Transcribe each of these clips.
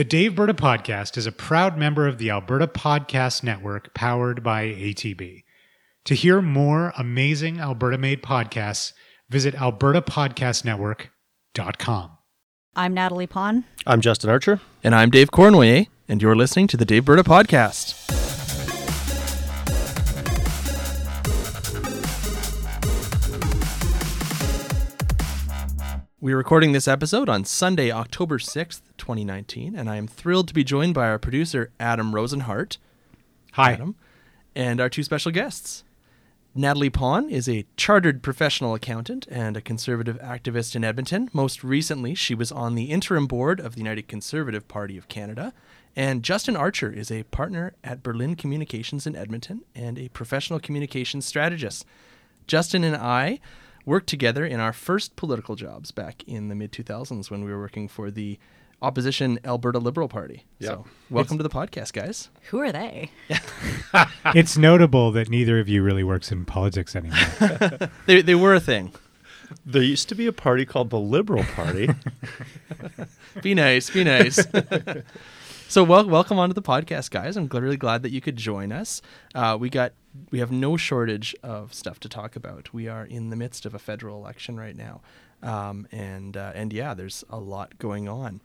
The Daveberta Podcast is a proud member of the Alberta Podcast Network powered by ATB. To hear more amazing Alberta made podcasts, visit albertapodcastnetwork.com. I'm Natalie Pon. I'm Justin Archer. And I'm Dave Cournoyer, and you're listening to the Daveberta Podcast. We're recording this episode on Sunday, October 6th, 2019, and I am thrilled to be joined by our producer, Adam Rozenhart. Hi. Adam. And our two special guests. Natalie Pon is a chartered professional accountant and a conservative activist in Edmonton. Most recently, she was on the interim board of the United Conservative Party of Canada. And Justin Archer is a partner at Berlin Communications in Edmonton and a professional communications strategist. Justin and I worked together in our first political jobs back in the mid 2000s when we were working for the opposition Alberta Liberal Party. Yep. So, welcome to the podcast, guys. Who are they? It's notable that neither of you really works in politics anymore. They, they were a thing. There used to be a party called the Liberal Party. Be nice, be nice. so, wel- welcome onto the podcast, guys. I'm gl- really glad that you could join us. Uh, we got we have no shortage of stuff to talk about. We are in the midst of a federal election right now, um, and uh, and yeah, there's a lot going on.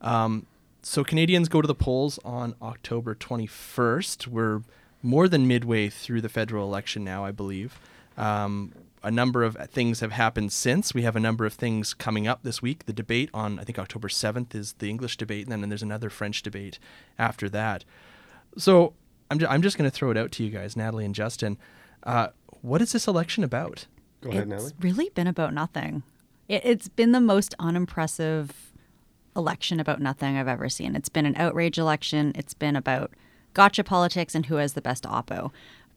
Um, so Canadians go to the polls on October 21st. We're more than midway through the federal election now, I believe. Um, a number of things have happened since. We have a number of things coming up this week. The debate on, I think, October 7th is the English debate, and then there's another French debate after that. So I'm, ju- I'm just going to throw it out to you guys, Natalie and Justin. Uh, what is this election about? Go ahead, Natalie. it's Natalie. really been about nothing. It, it's been the most unimpressive election about nothing I've ever seen. It's been an outrage election. It's been about gotcha politics and who has the best oppo.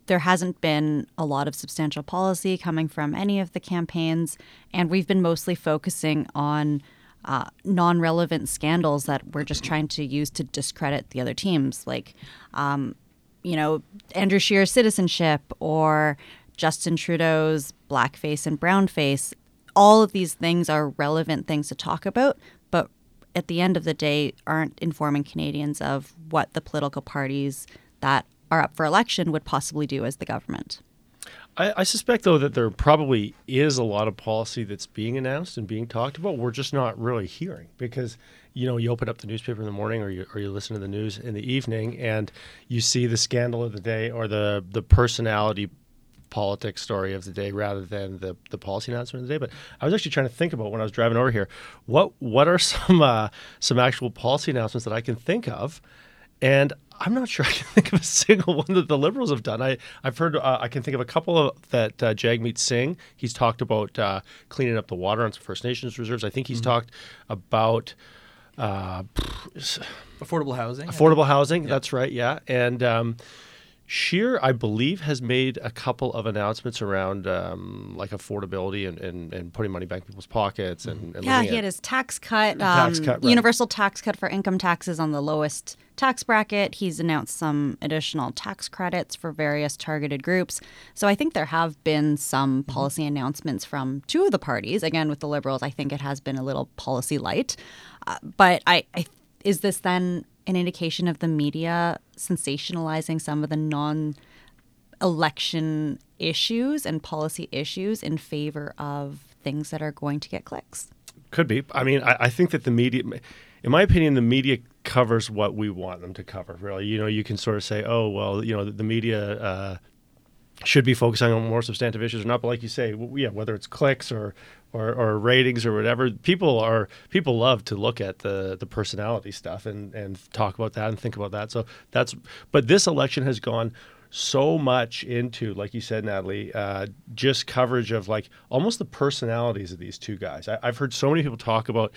There hasn't been a lot of substantial policy coming from any of the campaigns, and we've been mostly focusing on uh, non relevant scandals that we're just trying to use to discredit the other teams, like, um, you know, Andrew Scheer's citizenship or Justin Trudeau's blackface and brownface. All of these things are relevant things to talk about, but at the end of the day, aren't informing Canadians of what the political parties that are up for election would possibly do as the government. I, I suspect, though, that there probably is a lot of policy that's being announced and being talked about. We're just not really hearing because, you know, you open up the newspaper in the morning or you, or you listen to the news in the evening and you see the scandal of the day or the, the personality politics story of the day rather than the, the policy announcement of the day. But I was actually trying to think about when I was driving over here, what what are some uh, some actual policy announcements that I can think of? And I'm not sure I can think of a single one that the Liberals have done. I, I've heard, uh, I can think of a couple of that uh, Jagmeet Singh, he's talked about uh, cleaning up the water on some First Nations reserves. I think he's talked about uh, Affordable housing. affordable housing. That's right, yeah. And um, Scheer, I believe, has made a couple of announcements around um, like affordability and, and, and putting money back in people's pockets. And, and Yeah, he at- had his tax cut, Tax um, cut, right. universal tax cut for income taxes on the lowest tax bracket. He's announced some additional tax credits for various targeted groups. So I think there have been some Mm-hmm. policy announcements from two of the parties. Again, with the Liberals, I think it has been a little policy light. But I, I is this then an indication of the media sensationalizing some of the non election issues and policy issues in favor of things that are going to get clicks? Could be. I mean, I, I think that the media, in my opinion, the media covers what we want them to cover. Really, you know, you can sort of say, oh, well, you know, the, the media uh, should be focusing on more substantive issues or not. But like you say, w- yeah, whether it's clicks or, or or ratings or whatever, people are people love to look at the the personality stuff and and talk about that and think about that. So that's. But this election has gone so much into, like you said, Natalie, uh, just coverage of like almost the personalities of these two guys. I, I've heard so many people talk about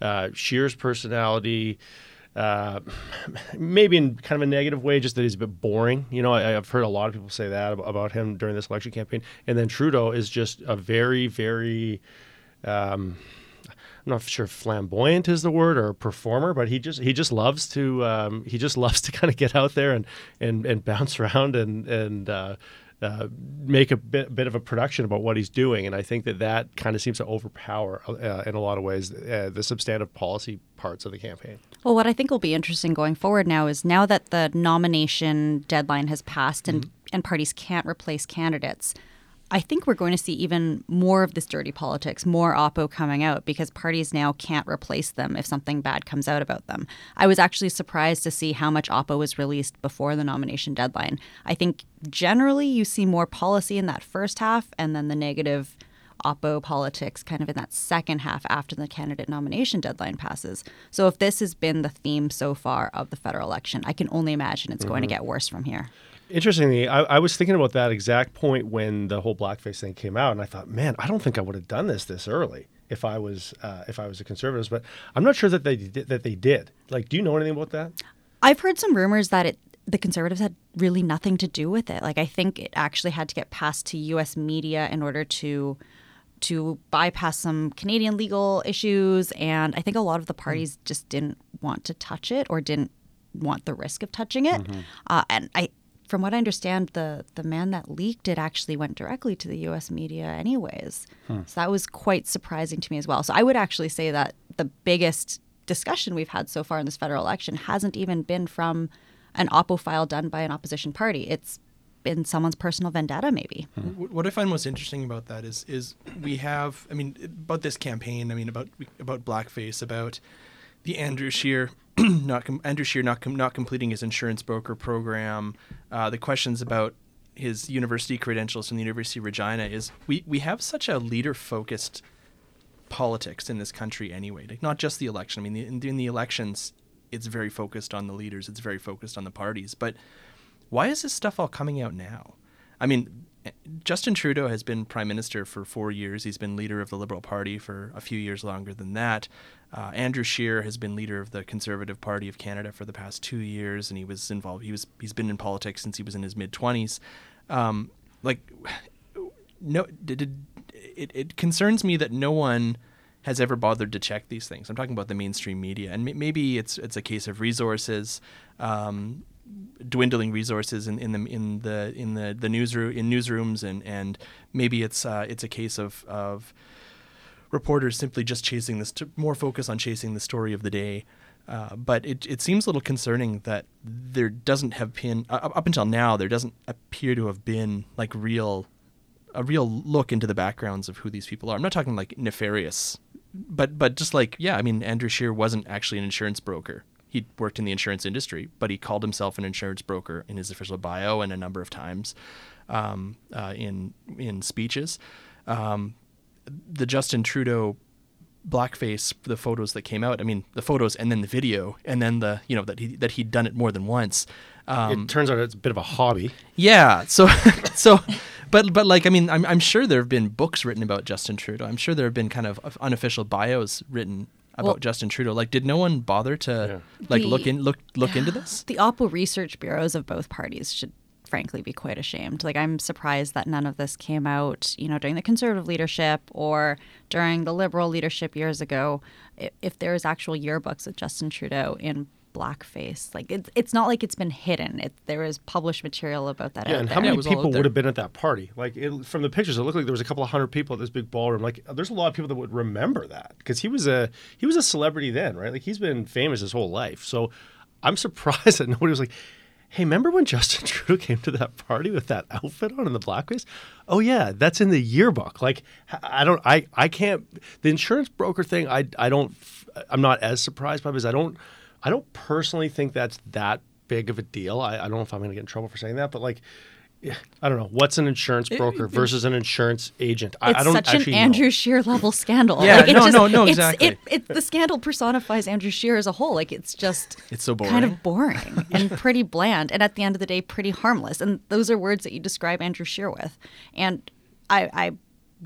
uh, personality. Uh, maybe in kind of a negative way, just that he's a bit boring. You know, I, I've heard a lot of people say that ab- about him during this election campaign. And then Trudeau is just a very, very um, I'm not sure flamboyant is the word or performer, but he just he just loves to um, he just loves to kind of get out there and and, and bounce around and and uh, uh, make a bit, bit of a production about what he's doing. And I think that that kind of seems to overpower, uh, in a lot of ways, uh, the substantive policy parts of the campaign. Well, what I think will be interesting going forward now is now that the nomination deadline has passed and, mm-hmm. and parties can't replace candidates I think we're going to see even more of this dirty politics, more Oppo coming out because parties now can't replace them if something bad comes out about them. I was actually surprised to see how much Oppo was released before the nomination deadline. I think generally you see more policy in that first half and then the negative Oppo politics kind of in that second half after the candidate nomination deadline passes. So if this has been the theme so far of the federal election, I can only imagine it's mm-hmm. going to mm-hmm. get worse from here. Interestingly, I, I, was thinking about that exact point when the whole blackface thing came out, and I thought, man, I don't think I would have done this this early if I was uh, if I was a conservative. But I'm not sure that they did, that they did. Like, do you know anything about that? I've heard some rumors that it the conservatives had really nothing to do with it. Like, I think it actually had to get passed to U.S. media in order to to bypass some Canadian legal issues, and I think a lot of the parties mm. just didn't want to touch it or didn't want the risk of touching it. Mm-hmm. Uh, and I from what I understand, the the man that leaked it actually went directly to the U.S. media, anyways. Hmm. So that was quite surprising to me as well. So I would actually say that the biggest discussion we've had so far in this federal election hasn't even been from an oppo file done by an opposition party. It's been someone's personal vendetta, maybe. Hmm. What I find most interesting about that is is we have, I mean, about this campaign. I mean, about about blackface, about the Andrew Scheer not com- Andrew Scheer not com- not completing his insurance broker program, uh, the questions about his university credentials from the University of Regina is we we have such a leader focused politics in this country anyway. Like not just the election. I mean, the, in, in the elections, it's very focused on the leaders. It's very focused on the parties. But why is this stuff all coming out now? I mean, Justin Trudeau has been prime minister for four years. He's been leader of the Liberal Party for a few years longer than that. Uh, Andrew Scheer has been leader of the Conservative Party of Canada for the past two years, and he was involved. He was he's been in politics since he was in his mid twenties. Um, like, no, did, did, it, it concerns me that no one has ever bothered to check these things. I'm talking about the mainstream media, and maybe it's it's a case of resources. Um, dwindling resources in, in the in the in the the newsroom in newsrooms and and maybe it's uh, it's a case of of reporters simply just chasing this to more focus on chasing the story of the day. Uh, but it, it seems a little concerning that there doesn't have been uh, up until now there doesn't appear to have been like real a real look into the backgrounds of who these people are. I'm not talking like nefarious, but but just like yeah, I mean Andrew Scheer wasn't actually an insurance broker he worked in the insurance industry, but he called himself an insurance broker in his official bio and a number of times um, uh, in in speeches. Um, the Justin Trudeau blackface, the photos that came out. I mean, the photos and then the video, and then the you know that he that he'd done it more than once. Um, it turns out it's a bit of a hobby. Yeah. So so. But, but like I mean I'm, I'm sure there have been books written about Justin Trudeau. I'm sure there have been kind of unofficial bios written about well, Justin Trudeau. Like, did no one bother to yeah. like the, look in look look yeah, into this? The Oppo research bureaus of both parties should frankly be quite ashamed. Like I'm surprised that none of this came out, you know, during the conservative leadership or during the liberal leadership years ago. If, if there is actual yearbooks of Justin Trudeau in blackface. Like it's it's not like it's been hidden. It, there is published material about that. Yeah, and how many people would have been at that party? Like it, from the pictures, it looked like there was a couple of hundred people at this big ballroom. Like there's a lot of people that would remember that because he was a he was a celebrity then, right? Like he's been famous his whole life. So I'm surprised that nobody was like. Hey, remember when Justin Trudeau came to that party with that outfit on and the blackface? Oh yeah, that's in the yearbook. Like I don't, I, I can't. The insurance broker thing, I, I don't, I'm not as surprised by because I don't, I don't personally think that's that big of a deal. I, I don't know if I'm going to get in trouble for saying that, but like, I don't know. What's an insurance broker it, it, versus an insurance agent? I, it's I don't such an Andrew Scheer level scandal. Yeah, like, no, just, no, no, exactly. It, it, the scandal personifies Andrew Scheer as a whole. Like it's just it's so boring, kind of boring and pretty bland, and at the end of the day, pretty harmless. And those are words that you describe Andrew Scheer with. And I, I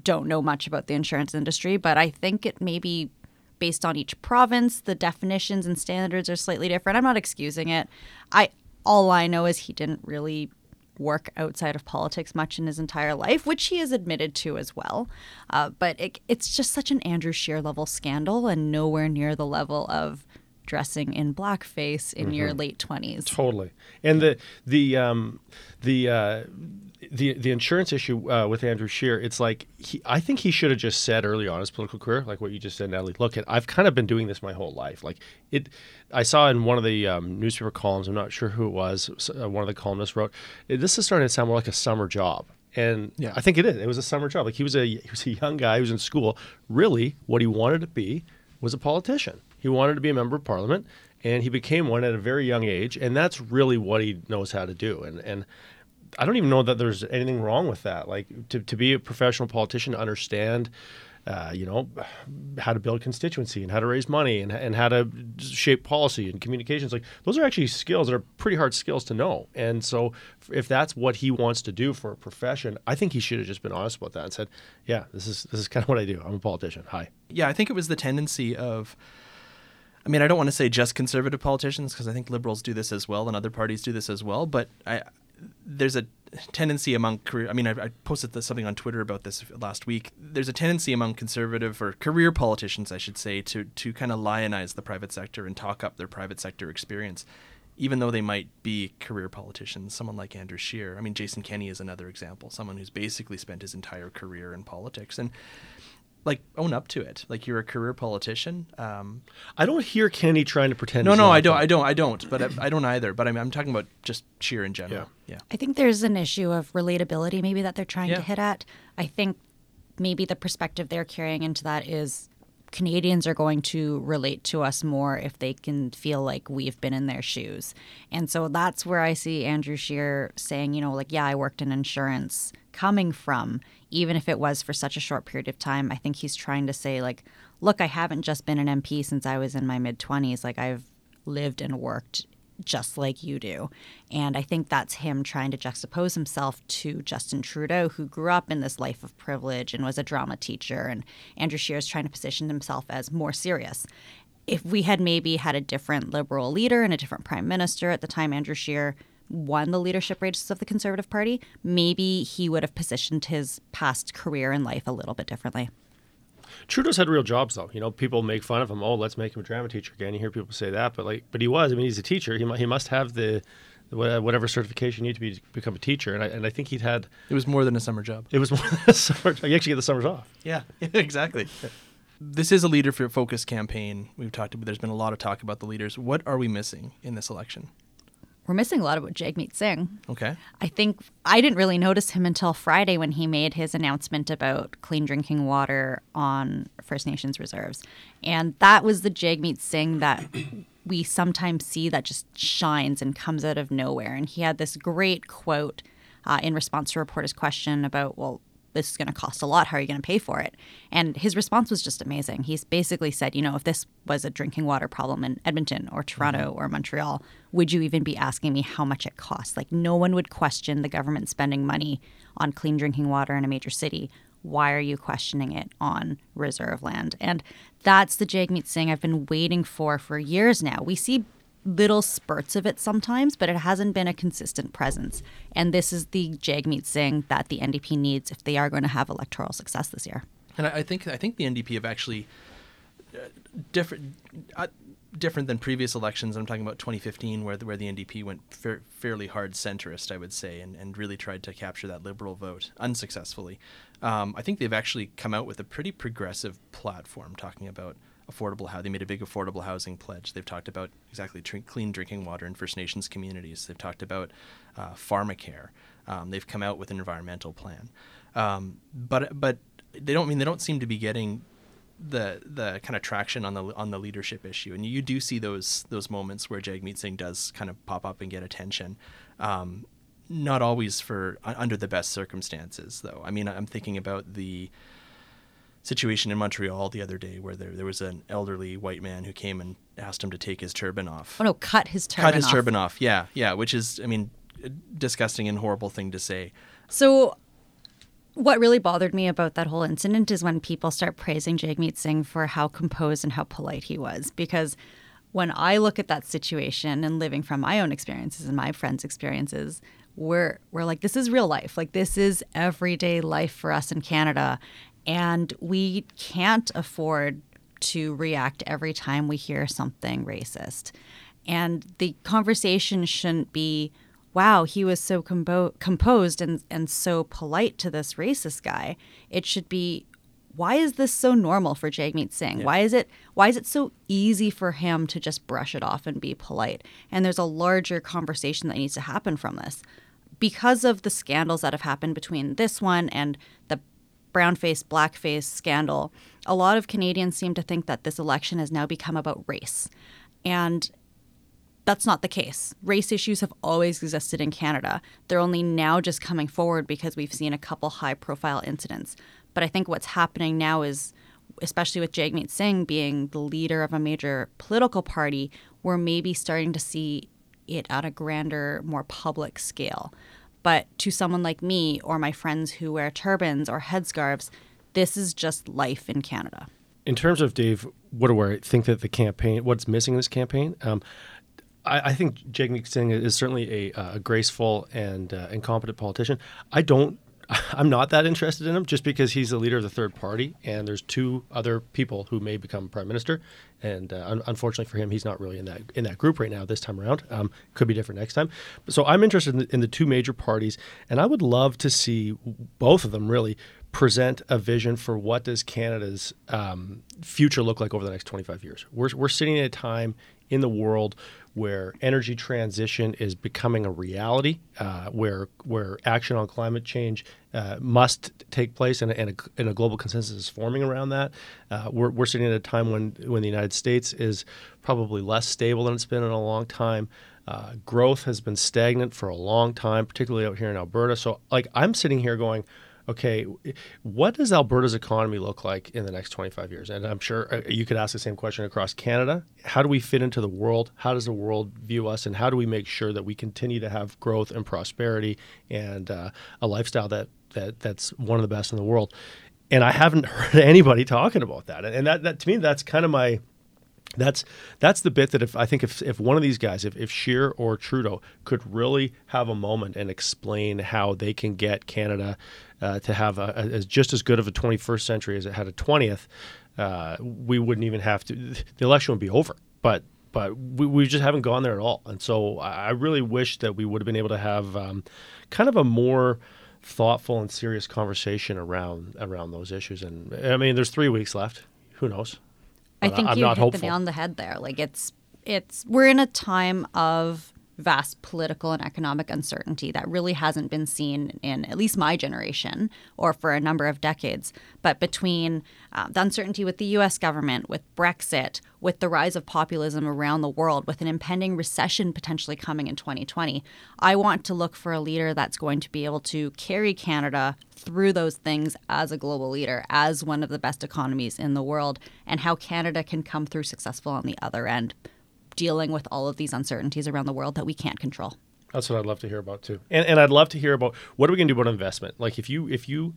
don't know much about the insurance industry, but I think it maybe based on each province. The definitions and standards are slightly different. I'm not excusing it. I all I know is he didn't really work outside of politics much in his entire life, which he has admitted to as well. Uh, but it, it's just such an Andrew Scheer level scandal and nowhere near the level of dressing in blackface in your late 20s. Totally. And the the um, the uh, the the insurance issue uh, with Andrew Scheer, it's like he, I think he should have just said early on in his political career, like what you just said, Natalie. Look, I've kind of been doing this my whole life. Like it, I saw in one of the um, newspaper columns. I'm not sure who it was. Uh, one of the columnists wrote, "This is starting to sound more like a summer job." And Yeah. I think it is. It was a summer job. Like he was a he was a young guy who was in school. Really, what he wanted to be was a politician. He wanted to be a member of parliament, and he became one at a very young age. And that's really what he knows how to do. And and I don't even know that there's anything wrong with that. Like to, to be a professional politician, to understand, uh, you know, how to build constituency and how to raise money and, and how to shape policy and communications. Like those are actually skills that are pretty hard skills to know. And so if that's what he wants to do for a profession, I think he should have just been honest about that and said, yeah, this is this is kind of what I do. I'm a politician. Hi. yeah, I think it was the tendency of. I mean, I don't want to say just conservative politicians because I think liberals do this as well and other parties do this as well. But I, there's a tendency among career. I mean, I, I posted this, something on Twitter about this last week. There's a tendency among conservative or career politicians, I should say, to to kind of lionize the private sector and talk up their private sector experience, even though they might be career politicians. Someone like Andrew Scheer. I mean, Jason Kenney is another example. Someone who's basically spent his entire career in politics and. Like own up to it. Like you're a career politician. Um, I don't hear Kenney trying to pretend. no, no, I don't, that. I don't, I don't. But I, I don't either. But I'm, I'm talking about just Scheer in general. Yeah. I think there's an issue of relatability maybe that they're trying Yeah. to hit at. I think maybe the perspective they're carrying into that is Canadians are going to relate to us more if they can feel like we've been in their shoes. And so that's where I see Andrew Scheer saying, you know, like, yeah, I worked in insurance coming from, even if it was for such a short period of time. I think he's trying to say, like, look, I haven't just been an MP since I was in my mid 20s. Like, I've lived and worked just like you do. And I think that's him trying to juxtapose himself to Justin Trudeau, who grew up in this life of privilege and was a drama teacher. And Andrew Scheer is trying to position himself as more serious. If we had maybe had a different liberal leader and a different prime minister at the time Andrew Scheer won the leadership races of the Conservative Party, maybe he would have positioned his past career in life a little bit differently. Trudeau's had real jobs though. You know, people make fun of him. Oh, let's make him a drama teacher again. You hear people say that, but like, but he was. I mean, he's a teacher. He he must have the whatever certification you need to be to become a teacher. And I and I think he'd had It was more than a summer job. it was more than a summer. You actually get the summers off. Yeah, exactly. This is a leader for focus campaign. We've talked about. There's been a lot of talk about the leaders. What are we missing in this election? We're missing a lot of what Jagmeet Singh. Okay. I think I didn't really notice him until Friday when he made his announcement about clean drinking water on First Nations reserves. And that was the Jagmeet Singh that we sometimes see that just shines and comes out of nowhere. And he had this great quote uh, in response to a reporter's question about, well, this is going to cost a lot. How are you going to pay for it? And his response was just amazing. He's basically said, you know, if this was a drinking water problem in Edmonton or Toronto mm-hmm. or Montreal, would you even be asking me how much it costs? Like, no one would question the government spending money on clean drinking water in a major city. Why are you questioning it on reserve land? And that's the Jagmeet Singh I've been waiting for for years now. We see little spurts of it sometimes, but it hasn't been a consistent presence. And this is the Jagmeet Singh that the NDP needs if they are going to have electoral success this year. And I, think I think the NDP have actually uh, different uh, different than previous elections. I'm talking about 2015, where the, where the NDP went fair, fairly hard centrist, I would say, and, and really tried to capture that liberal vote unsuccessfully. Um, I think they've actually come out with a pretty progressive platform, talking about affordable housing. They made a big affordable housing pledge. They've talked about exactly clean drinking water in First Nations communities. They've talked about uh, pharmacare. Um, they've come out with an environmental plan, um, but but they don't mean they don't seem to be getting the the kind of traction on the on the leadership issue. And you do see those those moments where Jagmeet Singh does kind of pop up and get attention. Um, not always for under the best circumstances, though. I mean, I'm thinking about the situation in Montreal the other day where there, there was an elderly white man who came and asked him to take his turban off. Oh no, cut his turban Cut his off. turban off. Yeah, yeah, which is, I mean, a disgusting and horrible thing to say. So, what really bothered me about that whole incident is when people start praising Jagmeet Singh for how composed and how polite he was. Because when I look at that situation and living from my own experiences and my friends' experiences, we're we're like, this is real life. Like this is everyday life for us in Canada, and we can't afford to react every time we hear something racist. And the conversation shouldn't be, wow, he was so combo- composed and, and so polite to this racist guy. It should be, why is this so normal for Jagmeet Singh? Why is it why is it so easy for him to just brush it off and be polite? And there's a larger conversation that needs to happen from this. Because of the scandals that have happened between this one and the brown face, blackface scandal, a lot of Canadians seem to think that this election has now become about race. And that's not the case. Race issues have always existed in Canada. They're only now just coming forward because we've seen a couple high profile incidents. But I think what's happening now is, especially with Jagmeet Singh being the leader of a major political party, we're maybe starting to see it at a grander, more public scale. But to someone like me or my friends who wear turbans or headscarves, this is just life in Canada. In terms of Dave, what do I think that the campaign, what's missing in this campaign? Um, I, I, think Jagmeet Singh is certainly a, a graceful and uh, incompetent politician. I don't I'm not that interested in him just because he's the leader of the third party, and there's two other people who may become prime minister. And uh, un- unfortunately for him, he's not really in that in that group right now. This time around, um, could be different next time. So I'm interested in the, in the two major parties, and I would love to see both of them really present a vision for what does Canada's um, future look like over the next 25 years. We're we're sitting at a time in the world where energy transition is becoming a reality, uh, where where action on climate change uh, must take place, and, and, a, and, a, global consensus is forming around that. Uh, we're, we're sitting at a time when when the United States is probably less stable than it's been in a long time. Uh, growth has been stagnant for a long time, particularly out here in Alberta. So, like, I'm sitting here going okay, what does Alberta's economy look like in the next 25 years? And I'm sure uh, you could ask the same question across Canada. How do we fit into the world? How does the world view us? And how do we make sure that we continue to have growth and prosperity and uh, a lifestyle that, that that's one of the best in the world? And I haven't heard anybody talking about that. And that, that to me, that's kind of my that's that's the bit that if I think if, if one of these guys, if, if Scheer or Trudeau could really have a moment and explain how they can get Canada uh, to have a, a, just as good of a 21st century as it had a 20th, uh, we wouldn't even have to. The election would be over. But but we, we just haven't gone there at all. And so I really wish that we would have been able to have um, kind of a more thoughtful and serious conversation around around those issues. And I mean, there's three weeks left. Who knows? I think I'm you hit hopeful. the nail on the head there. Like it's it's we're in a time of vast political and economic uncertainty that really hasn't been seen in at least my generation or for a number of decades. But between uh, the uncertainty with the US government, with Brexit, with the rise of populism around the world, with an impending recession potentially coming in 2020, I want to look for a leader that's going to be able to carry Canada through those things as a global leader, as one of the best economies in the world, and how Canada can come through successful on the other end dealing with all of these uncertainties around the world that we can't control. That's what I'd love to hear about too. And, and I'd love to hear about what are we going to do about investment? Like if you if you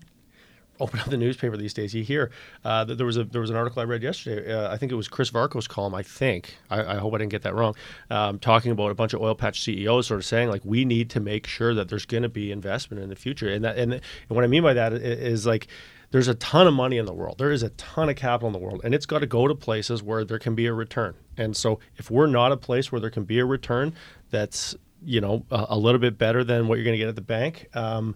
open up the newspaper these days, you hear uh, that there was a there was an article I read yesterday. Uh, I think it was Chris Varcoe's column. I think I, I hope I didn't get that wrong. Um, talking about a bunch of oil patch CEOs, sort of saying like we need to make sure that there's going to be investment in the future. And that and, and what I mean by that is, is like there's a ton of money in the world. There is a ton of capital in the world, and it's got to go to places where there can be a return. And so, if we're not a place where there can be a return that's you know a, a little bit better than what you're going to get at the bank, um,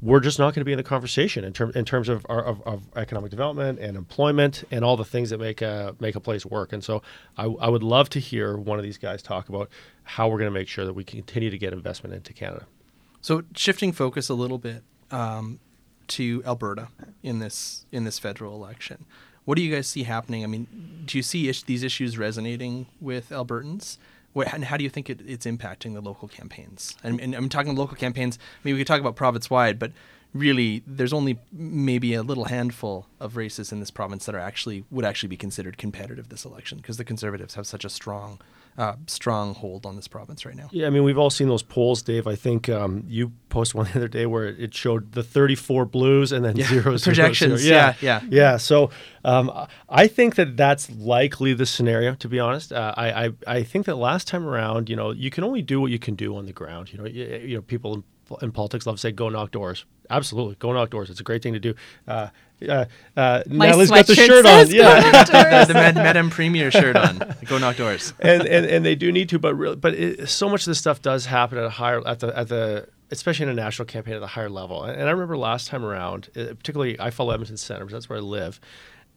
we're just not going to be in the conversation in, term, in terms of, our, of, of, economic development and employment and all the things that make a make a place work. And so, I, I would love to hear one of these guys talk about how we're going to make sure that we continue to get investment into Canada. So, shifting focus a little bit. Um, to Alberta in this in this federal election. What do you guys see happening? I mean, do you see these issues resonating with Albertans? What, and how do you think it, it's impacting the local campaigns? And, and, I'm talking local campaigns. I mean, we could talk about province wide, but really, there's only maybe a little handful of races in this province that are actually would actually be considered competitive this election because the Conservatives have such a strong uh, strong hold on this province right now. Yeah, I mean, we've all seen those polls, Dave. I think um, you posted one the other day where it showed the 34 blues and then yeah, zero, projections. Zero. Yeah, yeah, yeah, yeah. So um, I think that that's likely the scenario. To be honest, uh, I, I I think that last time around, you know, you can only do what you can do on the ground. You know, you, you know, people in politics love to say go knock doors. Absolutely, go knock doors. It's a great thing to do. Uh, uh, uh, Natalie's got the shirt on. Yeah, go knock doors. the Med- Madame Premier shirt on. Go knock doors. and, and and they do need to, but really, but it, so much of this stuff does happen at a higher at the at the especially in a national campaign at a higher level. And, and I remember last time around, uh, particularly I follow Edmonton Center because that's where I live.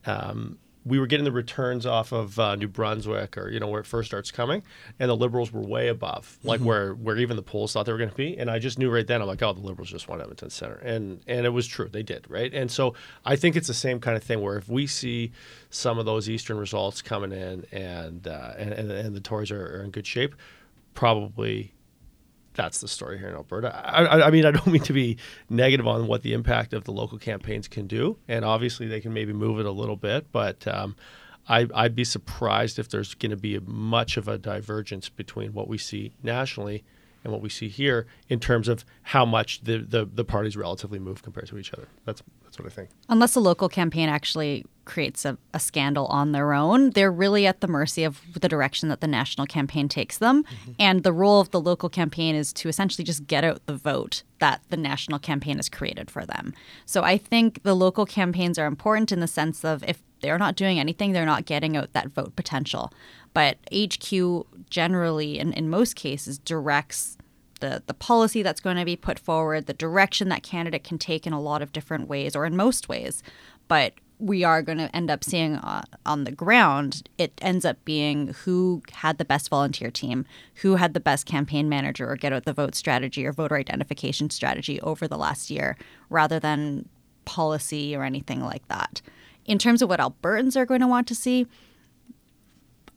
Um, we were getting the returns off of uh, New Brunswick, or you know where it first starts coming, and the Liberals were way above, like where where even the polls thought they were going to be. And I just knew right then, I'm like, oh, the Liberals just won Edmonton Center, and and it was true, they did, right. And so I think it's the same kind of thing where if we see some of those Eastern results coming in, and uh, and, and and the Tories are, are in good shape, probably that's the story here in Alberta. I, I, I mean, I don't mean to be negative on what the impact of the local campaigns can do, and obviously they can maybe move it a little bit, but um, I, I'd be surprised if there's going to be much of a divergence between what we see nationally and what we see here in terms of how much the, the, the parties relatively move compared to each other. That's that's what I think. Unless a local campaign actually creates a, a scandal on their own, they're really at the mercy of the direction that the national campaign takes them. Mm-hmm. And the role of the local campaign is to essentially just get out the vote that the national campaign has created for them. So I think the local campaigns are important in the sense of if they're not doing anything, they're not getting out that vote potential. But HQ generally, in, in most cases, directs the, the policy that's going to be put forward, the direction that candidate can take in a lot of different ways or in most ways. But we are going to end up seeing uh, on the ground, it ends up being who had the best volunteer team, who had the best campaign manager or get out the vote strategy or voter identification strategy over the last year rather than policy or anything like that. In terms of what Albertans are going to want to see,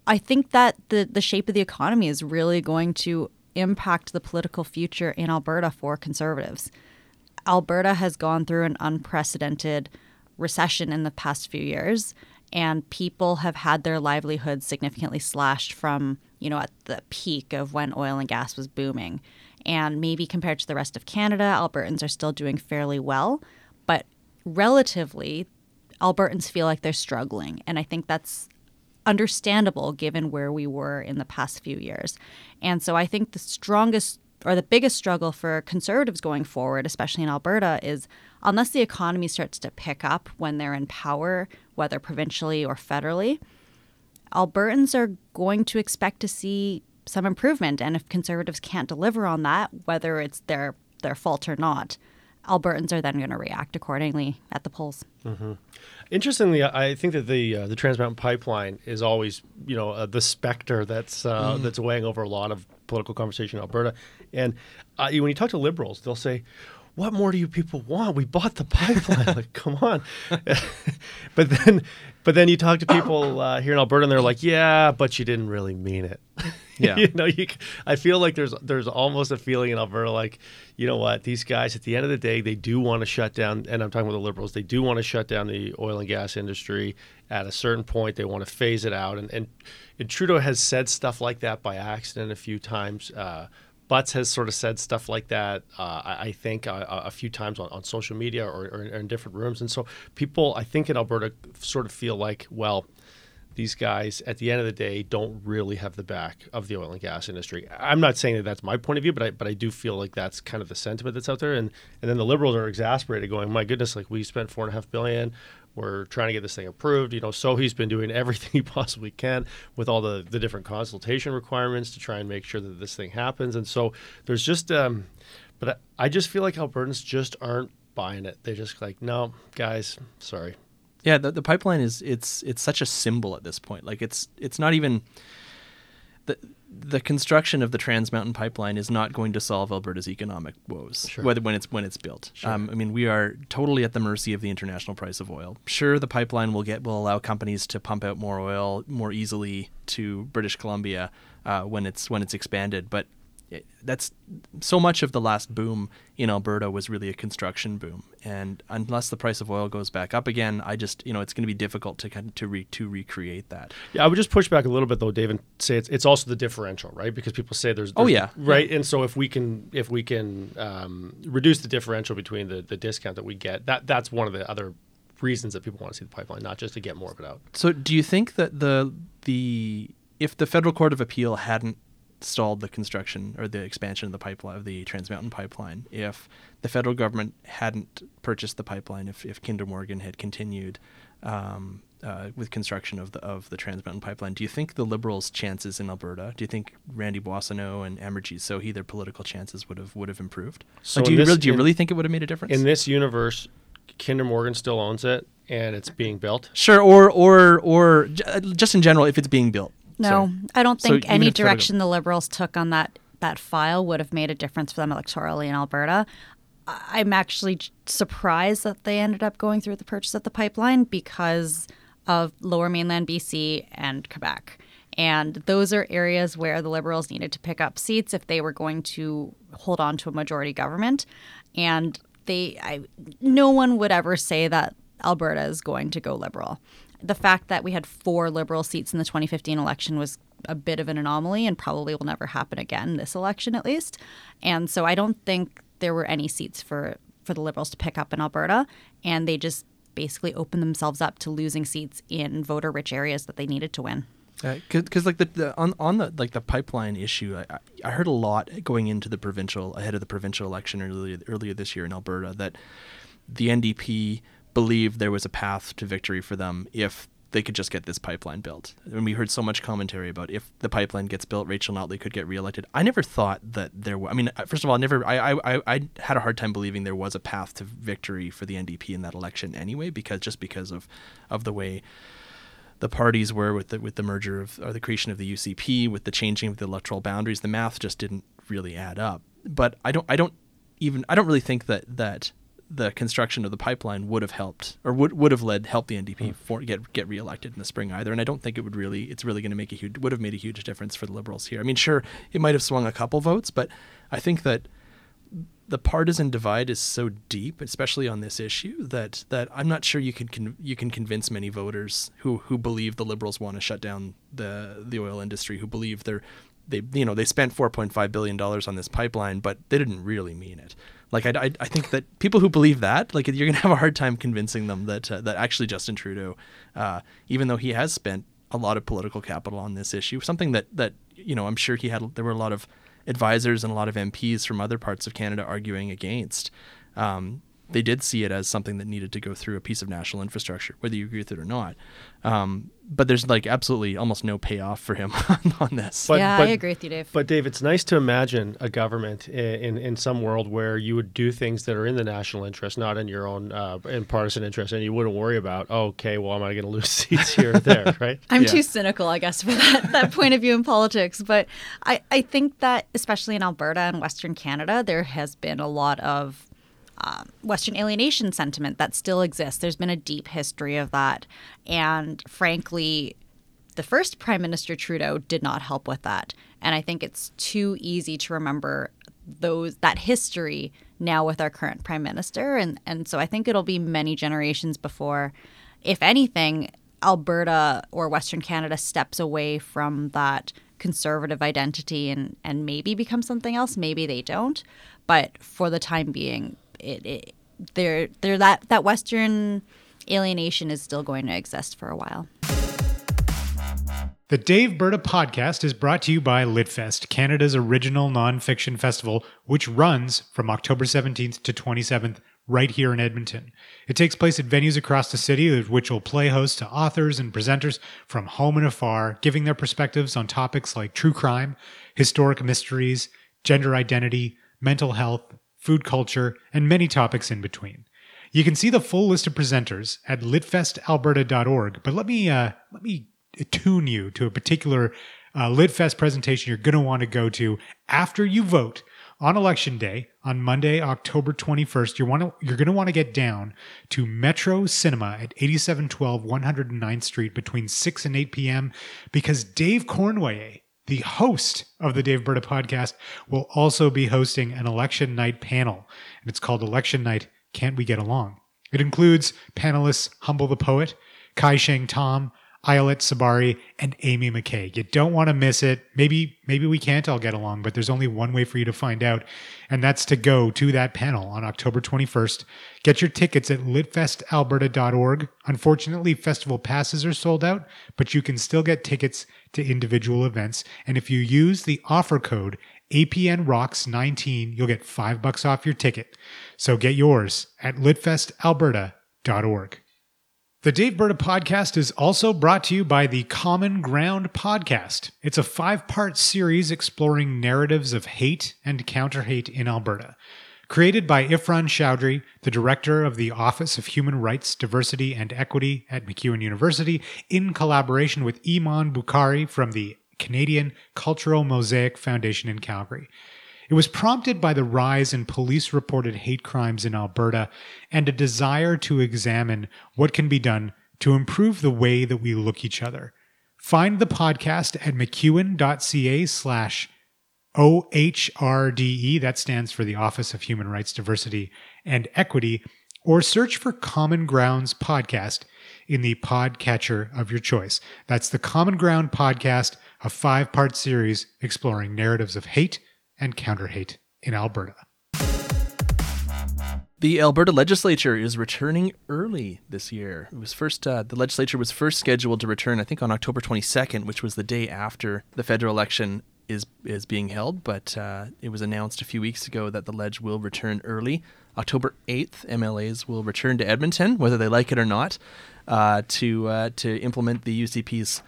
I think that the, the shape of the economy is really going to impact the political future in Alberta for conservatives. Alberta has gone through an unprecedented recession in the past few years, and people have had their livelihoods significantly slashed from, you know, at the peak of when oil and gas was booming. And maybe compared to the rest of Canada, Albertans are still doing fairly well, but relatively, Albertans feel like they're struggling. And I think that's understandable given where we were in the past few years. And so I think the strongest or the biggest struggle for conservatives going forward, especially in Alberta, is unless the economy starts to pick up when they're in power, whether provincially or federally, Albertans are going to expect to see some improvement. And if conservatives can't deliver on that, whether it's their their fault or not, Albertans are then going to react accordingly at the polls. Interestingly, I think that the uh, the Trans Mountain Pipeline is always, you know, uh, the specter that's uh, that's weighing over a lot of political conversation in Alberta. And uh, when you talk to liberals, they'll say, "What more do you people want? We bought the pipeline. like, come on." but then, but then you talk to people uh, here in Alberta, and they're like, "Yeah, but you didn't really mean it." Yeah. you know, you, I feel like there's there's almost a feeling in Alberta like, you know what, these guys at the end of the day they do want to shut down, and I'm talking about the liberals, they do want to shut down the oil and gas industry at a certain point. They want to phase it out, and and, and Trudeau has said stuff like that by accident a few times. Uh, Butts has sort of said stuff like that, uh, I, think, uh, a, a few times on, on social media or, or in different rooms. And so people, I think, in Alberta sort of feel like, well, these guys at the end of the day don't really have the back of the oil and gas industry. I'm not saying that that's my point of view, but I but I do feel like that's kind of the sentiment that's out there. And and then the liberals are exasperated, going, "My goodness, like we spent four and a half billion. We're trying to get this thing approved. You know, so he's been doing everything he possibly can with all the the different consultation requirements to try and make sure that this thing happens. And so there's just, um, but I, just feel like Albertans just aren't buying it. They're just like, no, guys, sorry. Yeah, the, the pipeline is it's it's such a symbol at this point. Like it's it's not even the the construction of the Trans Mountain Pipeline is not going to solve Alberta's economic woes, Sure. whether when it's when it's built. Um, I mean, we are totally at the mercy of the international price of oil. Sure, the pipeline will get will allow companies to pump out more oil more easily to British Columbia uh, when it's when it's expanded, but that's so much of the last boom in Alberta was really a construction boom, and unless the price of oil goes back up again, I just you know it's going to be difficult to kind of to re, to recreate that. Yeah, I would just push back a little bit though, Dave, and say it's, it's also the differential, right? Because people say there's, Oh, yeah. right. And so if we can if we can um, reduce the differential between the, the discount that we get, that that's one of the other reasons that people want to see the pipeline, not just to get more of it out. So, do you think that the the if the federal court of appeal hadn't stalled the construction or the expansion of the pipeline of the Trans Mountain pipeline, if the federal government hadn't purchased the pipeline, if if Kinder Morgan had continued um, uh, with construction of the of the Trans Mountain pipeline, do you think the Liberals' chances in Alberta? Do you think Randy Boissonnault and Amarjeet Sohi their political chances would have would have improved? So do you this- really do you in- really think it would have made a difference? In this universe, Kinder Morgan still owns it, and it's being built. Sure, or or or j- uh, just in general, if it's being built. No, Sorry. I don't think even any direction the Liberals took on that that file would have made a difference for them electorally in Alberta. I'm actually surprised that they ended up going through the purchase of the pipeline because of Lower Mainland BC and Quebec. And those are areas where the Liberals needed to pick up seats if they were going to hold on to a majority government. And they, I, no one would ever say that Alberta is going to go Liberal. The fact that we had four Liberal seats in the 2015 election was a bit of an anomaly and probably will never happen again this election at least. And so I don't think there were any seats for for the Liberals to pick up in Alberta, and they just basically opened themselves up to losing seats in voter rich areas that they needed to win. Uh, because like the, the on on the like the pipeline issue, I- I heard a lot going into the provincial ahead of the provincial election earlier earlier this year in Alberta that the NDP believed there was a path to victory for them if they could just get this pipeline built. And we heard so much commentary about if the pipeline gets built, Rachel Notley could get reelected. I never thought that there. wa- I mean, uh, first of all, I never. I I- I had a hard time believing there was a path to victory for the NDP in that election anyway, because just because of of the way the parties were with the with the merger of or the creation of the UCP, with the changing of the electoral boundaries, the math just didn't really add up. But I don't I don't even I don't really think that that the construction of the pipeline would have helped or would would have led helped the NDP mm. for get get reelected in the spring either. And I don't think it would really it's really going to make a huge would have made a huge difference for the liberals here. I mean, sure, it might have swung a couple votes, but I think that the partisan divide is so deep, especially on this issue, that that I'm not sure you can con- you can convince many voters who who believe the liberals want to shut down the the oil industry, who believe they're they you know they spent 4.5 billion dollars on this pipeline, but they didn't really mean it. Like I, I, I think that people who believe that, like you're gonna have a hard time convincing them that uh, that actually Justin Trudeau, uh, even though he has spent a lot of political capital on this issue, something that that you know I'm sure he had there were a lot of advisors and a lot of MPs from other parts of Canada arguing against. Um, they did see it as something that needed to go through a piece of national infrastructure, whether you agree with it or not. Um, but there's like absolutely almost no payoff for him on, on this. But- yeah, but- I agree with you, Dave. But Dave, it's nice to imagine a government i- in in some world where you would do things that are in the national interest, not in your own uh, in partisan interest, and you wouldn't worry about, oh, okay, well, am I going to lose seats here or there, right? I'm Yeah. too cynical, I guess, for that, that point of view in politics. But I, I think that, especially in Alberta and Western Canada, there has been a lot of um, Western alienation sentiment that still exists. There's been a deep history of that. And frankly, the first Prime Minister Trudeau did not help with that. And I think it's too easy to remember those that history now with our current Prime Minister. And, and so I think it'll be many generations before, if anything, Alberta or Western Canada steps away from that conservative identity and, and maybe becomes something else. Maybe they don't. But for the time being, it, it they're, they're that, that Western alienation is still going to exist for a while. The Daveberta podcast is brought to you by Litfest, Canada's original nonfiction festival, which runs from October 17th to 27th right here in Edmonton. It takes place at venues across the city, which will play host to authors and presenters from home and afar, giving their perspectives on topics like true crime, historic mysteries, gender identity, mental health, food culture, and many topics in between. You can see the full list of presenters at litfestalberta.org, but let me uh, let me attune you to a particular uh, Litfest presentation you're going to want to go to after you vote on election day on Monday, October 21st. You want to you're going to want to get down to Metro Cinema at 8712 109th Street between 6 and 8 p.m. because Dave Cournoyer, the host of the Daveberta podcast, will also be hosting an election night panel, and it's called Election Night. Can't we get along? It includes panelists Humble the Poet, Kai Cheng Thom, Ayelet Tsabari, and Ami McKay. You don't want to miss it. Maybe maybe we can't all get along, but there's only one way for you to find out, and that's to go to that panel on October 21st. Get your tickets at litfestalberta.org. Unfortunately, festival passes are sold out, but you can still get tickets to individual events. And if you use the offer code APN Rocks 19, you'll get five bucks off your ticket. So get yours at litfestalberta.org. The Daveberta podcast is also brought to you by the Common Ground podcast. It's a five part series exploring narratives of hate and counter hate in Alberta. Created by Irfan Chaudhry, the director of the Office of Human Rights, Diversity, and Equity at MacEwan University, in collaboration with Iman Bukhari from the Canadian Cultural Mosaic Foundation in Calgary. It was prompted by the rise in police reported hate crimes in Alberta and a desire to examine what can be done to improve the way that we look each other. Find the podcast at macewan.ca slash OHRDE, that stands for the Office of Human Rights, Diversity, and Equity, or search for Common Grounds Podcast in the podcatcher of your choice. That's the Common Ground Podcast, a five part series exploring narratives of hate and counter hate in Alberta. The Alberta legislature is returning early this year. It was first uh, the legislature was first scheduled to return, I think, on October 22nd, which was the day after the federal election is is being held. But uh, it was announced a few weeks ago that the ledge will return early. October 8th, MLAs will return to Edmonton, whether they like it or not, uh, to uh, to implement the UCP's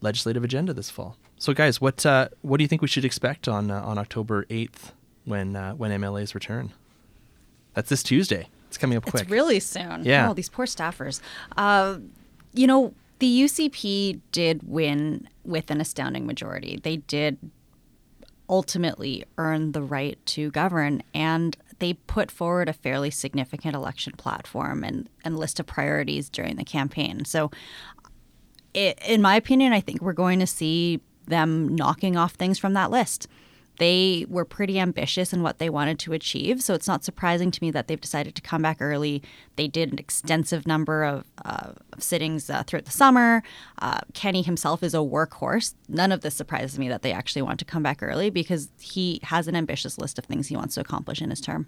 legislative agenda this fall. So, guys, what uh, what do you think we should expect on uh, on October eighth when uh, when MLAs return? That's this Tuesday. It's coming up quick. It's really soon. Yeah. Oh, these poor staffers. Uh, you know, the UCP did win with an astounding majority. They did ultimately earn the right to govern, and they put forward a fairly significant election platform and, and list of priorities during the campaign. So, it, in my opinion, I think we're going to see them knocking off things from that list. They were pretty ambitious in what they wanted to achieve, so it's not surprising to me that they've decided to come back early. They did an extensive number of, uh, of sittings uh, throughout the summer. Uh, Kenney himself is a workhorse. None of this surprises me that they actually want to come back early because he has an ambitious list of things he wants to accomplish in his term.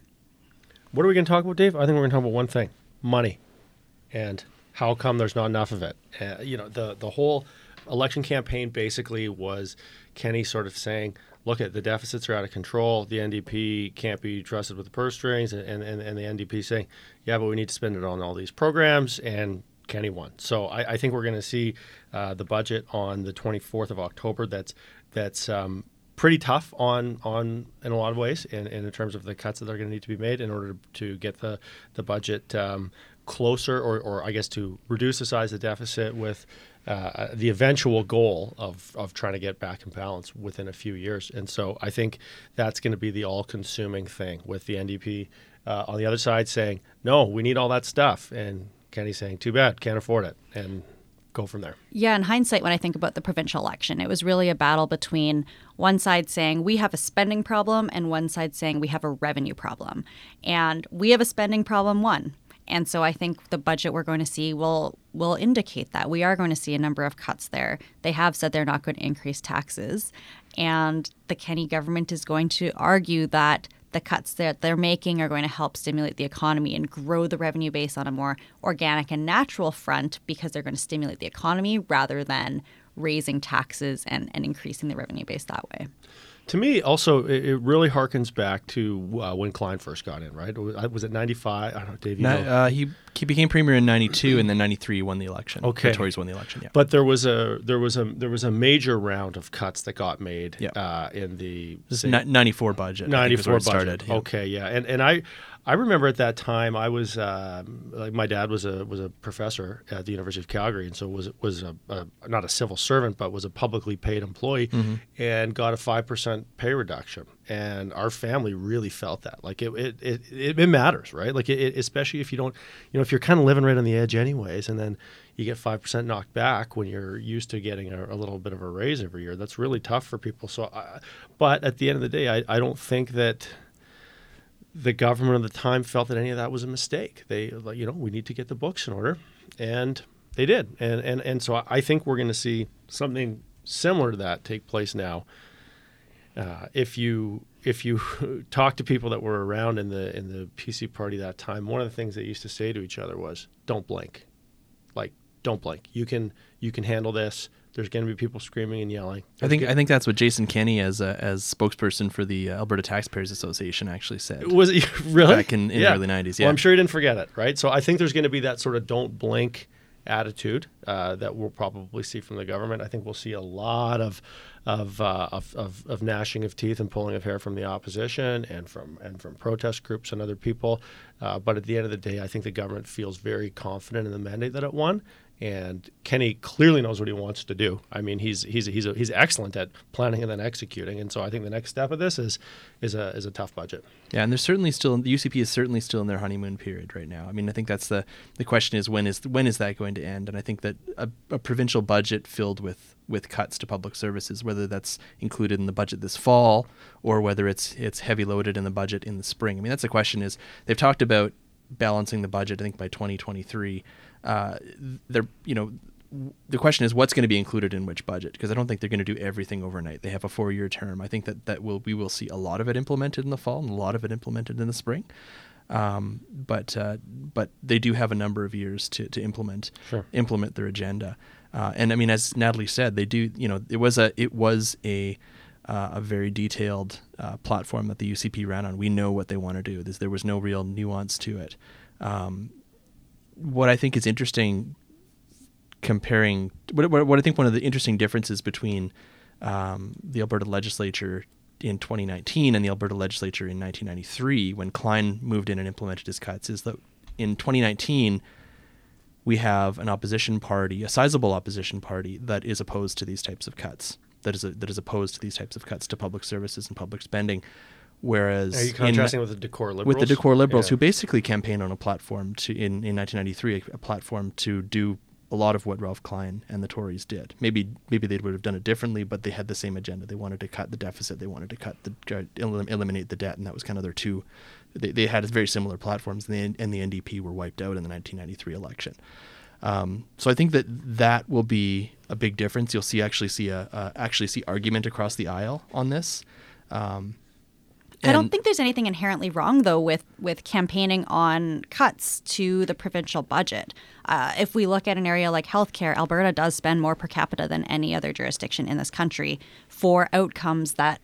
What are we going to talk about, Dave? I think we're going to talk about one thing: money, and how come there's not enough of it. Uh, you know, the the whole election campaign basically was Kenney sort of saying, look at the deficits are out of control. The NDP can't be trusted with the purse strings, and, and, and the NDP saying, yeah, but we need to spend it on all these programs. And Kenney won. So I, I think we're going to see uh, the budget on the 24th of October. That's that's um, pretty tough on on in a lot of ways, in, in terms of the cuts that are going to need to be made in order to get the the budget um, closer, or, or I guess to reduce the size of the deficit with uh, the eventual goal of, of trying to get back in balance within a few years. And so I think that's going to be the all consuming thing with the NDP uh, on the other side saying, no, we need all that stuff. And Kenney saying, too bad, can't afford it. And go from there. Yeah, in hindsight, when I think about the provincial election, it was really a battle between one side saying we have a spending problem and one side saying we have a revenue problem. And we have a spending problem, one. And so I think the budget we're going to see will will indicate that we are going to see a number of cuts there. They have said they're not going to increase taxes, and the Kenney government is going to argue that the cuts that they're making are going to help stimulate the economy and grow the revenue base on a more organic and natural front because they're going to stimulate the economy rather than raising taxes and, and increasing the revenue base that way. To me, also, it, it really harkens back to uh, when Klein first got in, right? Was it 95? I don't know, Dave. You know? uh, he, he became premier in 92 and then 93 he won the election. Okay. The Tories won the election, yeah. But there was a there was a there was a major round of cuts that got made Yeah. uh, in the say, ni- 94 budget. I think is 94 where budget. it started. yeah. Okay, yeah, and and I I remember at that time I was um like my dad was a was a professor at the University of Calgary, and so was was a, a not a civil servant, but was a publicly paid employee, Mm-hmm. and got a five percent pay reduction, and our family really felt that like it it it, it, it matters, right? Like it, it, especially if you don't, you know, if you're kind of living right on the edge anyways, and then you get five percent knocked back when you're used to getting a, a little bit of a raise every year. That's really tough for people. So, I, but at the end of the day, I, I don't think that the government of the time felt that any of that was a mistake. They, you know, we need to get the books in order, and they did, and and and so I think we're going to see something similar to that take place now. Uh, if you if you talk to people that were around in the in the PC party that time, one of the things they used to say to each other was, "Don't blink, like don't blink. You can you can handle this. There's going to be people screaming and yelling." I think I think that's what Jason Kenney, as a, as spokesperson for the uh, Alberta Taxpayers Association, actually said. was it really Back in- in the early 90s, yeah. Well, I'm sure he didn't forget it, right? So I think there's going to be that sort of don't blink attitude uh, that we'll probably see from the government. I think we'll see a lot of of, uh, of, of of gnashing of teeth and pulling of hair from the opposition and from and from protest groups and other people. Uh, but at the end of the day, I think the government feels very confident in the mandate that it won. And Kenney clearly knows what he wants to do. I mean, he's he's he's a, he's excellent at planning and then executing. And so I think the next step of this is is a is a tough budget. Yeah, and there's certainly still the UCP is certainly still in their honeymoon period right now. I mean, I think that's the the question is when is when is that going to end? And I think that a, a provincial budget filled with with cuts to public services, whether that's included in the budget this fall or whether it's it's heavy loaded in the budget in the spring. I mean, that's the question. Is they've talked about balancing the budget. I think by 2023, uh, they're you know the question is what's going to be included in which budget because I don't think they're going to do everything overnight. They have a four-year term. I think that that will we will see a lot of it implemented in the fall and a lot of it implemented in the spring. Um, but uh, but they do have a number of years to, to implement Sure. implement their agenda. Uh, and I mean, as Natalie said, they do. You know, it was a it was a uh, a very detailed uh, platform that the UCP ran on. We know what they want to do. There's, there was no real nuance to it. Um, what I think is interesting comparing what, what, what I think one of the interesting differences between um, the Alberta legislature in 2019 and the Alberta legislature in 1993 when Klein moved in and implemented his cuts is that in 2019 we have an opposition party, a sizable opposition party that is opposed to these types of cuts. That is a, that is opposed to these types of cuts to public services and public spending. Whereas Are you in- contrasting with the Decore liberals? with the Decore Liberals, Yeah. who basically campaigned on a platform to in, in 1993, a, a platform to do a lot of what Ralph Klein and the Tories did. Maybe maybe they would have done it differently, but they had the same agenda. They wanted to cut the deficit. They wanted to cut the uh, eliminate the debt, and that was kind of their two. They, they had very similar platforms, and the, and the NDP were wiped out in the 1993 election. Um, so I think that that will be a big difference. You'll see actually see a uh, actually see argument across the aisle on this. Um, I don't think there's anything inherently wrong though with with campaigning on cuts to the provincial budget. Uh, if we look at an area like healthcare, Alberta does spend more per capita than any other jurisdiction in this country for outcomes that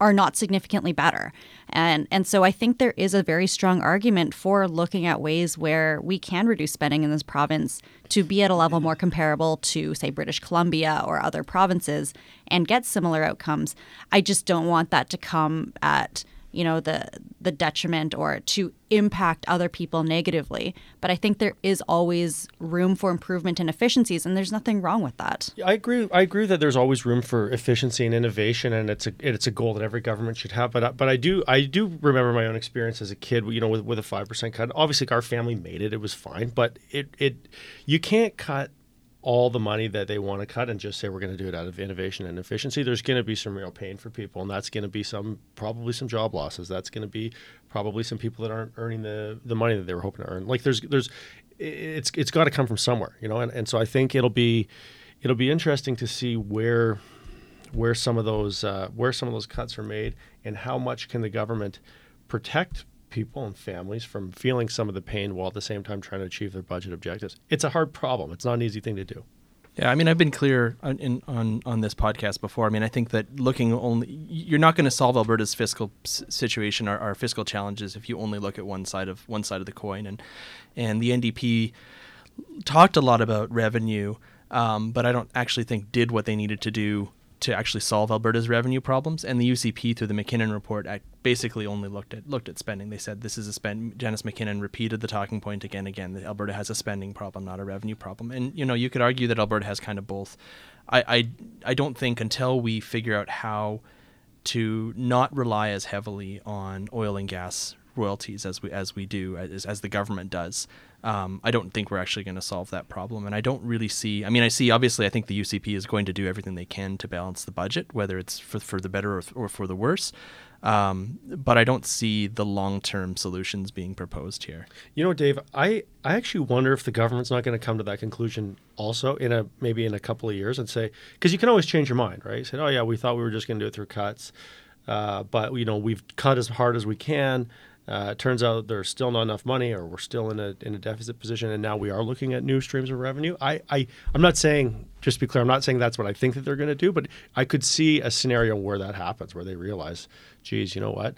are not significantly better. And and so I think there is a very strong argument for looking at ways where we can reduce spending in this province to be at a level more comparable to say British Columbia or other provinces and get similar outcomes. I just don't want that to come at you know the the detriment or to impact other people negatively but i think there is always room for improvement and efficiencies and there's nothing wrong with that I agree. I agree that there's always room for efficiency and innovation, and it's a it's a goal that every government should have. But but I do I do remember my own experience as a kid. You know, with with a five percent cut. Obviously, our family made it; it was fine. But it it you can't cut all the money that they want to cut and just say we're going to do it out of innovation and efficiency. There's going to be some real pain for people, and that's going to be some probably some job losses. That's going to be probably some people that aren't earning the the money that they were hoping to earn. Like there's there's it's it's got to come from somewhere, you know. And, and so I think it'll be it'll be interesting to see where where some of those uh, where some of those cuts are made and how much can the government protect people and families from feeling some of the pain while at the same time trying to achieve their budget objectives. It's a hard problem. It's not an easy thing to do. Yeah, I mean, I've been clear on in, on on this podcast before. I mean, I think that looking only, you're not going to solve Alberta's fiscal situation or our fiscal challenges if you only look at one side of one side of the coin. And and the NDP talked a lot about revenue, um, but I don't actually think did what they needed to do to actually solve Alberta's revenue problems. And the UCP through the MacKinnon report basically only looked at looked at spending. They said this is a spend. Janice MacKinnon repeated the talking point again and again that Alberta has a spending problem, not a revenue problem. And you know you could argue that Alberta has kind of both. I I, I don't think until we figure out how to not rely as heavily on oil and gas royalties as we as we do as, as the government does. Um, I don't think we're actually going to solve that problem, and I don't really see. I mean, I see obviously. I think the UCP is going to do everything they can to balance the budget, whether it's for for the better or, or for the worse. Um, but I don't see the long term solutions being proposed here. You know, Dave, I, I actually wonder if the government's not going to come to that conclusion also in a maybe in a couple of years and say because you can always change your mind, right? Say, oh yeah, we thought we were just going to do it through cuts, uh, but you know we've cut as hard as we can. Uh, it turns out there's still not enough money, or we're still in a in a deficit position, and now we are looking at new streams of revenue. I, I I'm not saying just to be clear, I'm not saying that's what I think that they're going to do, but I could see a scenario where that happens, where they realize, geez, you know what,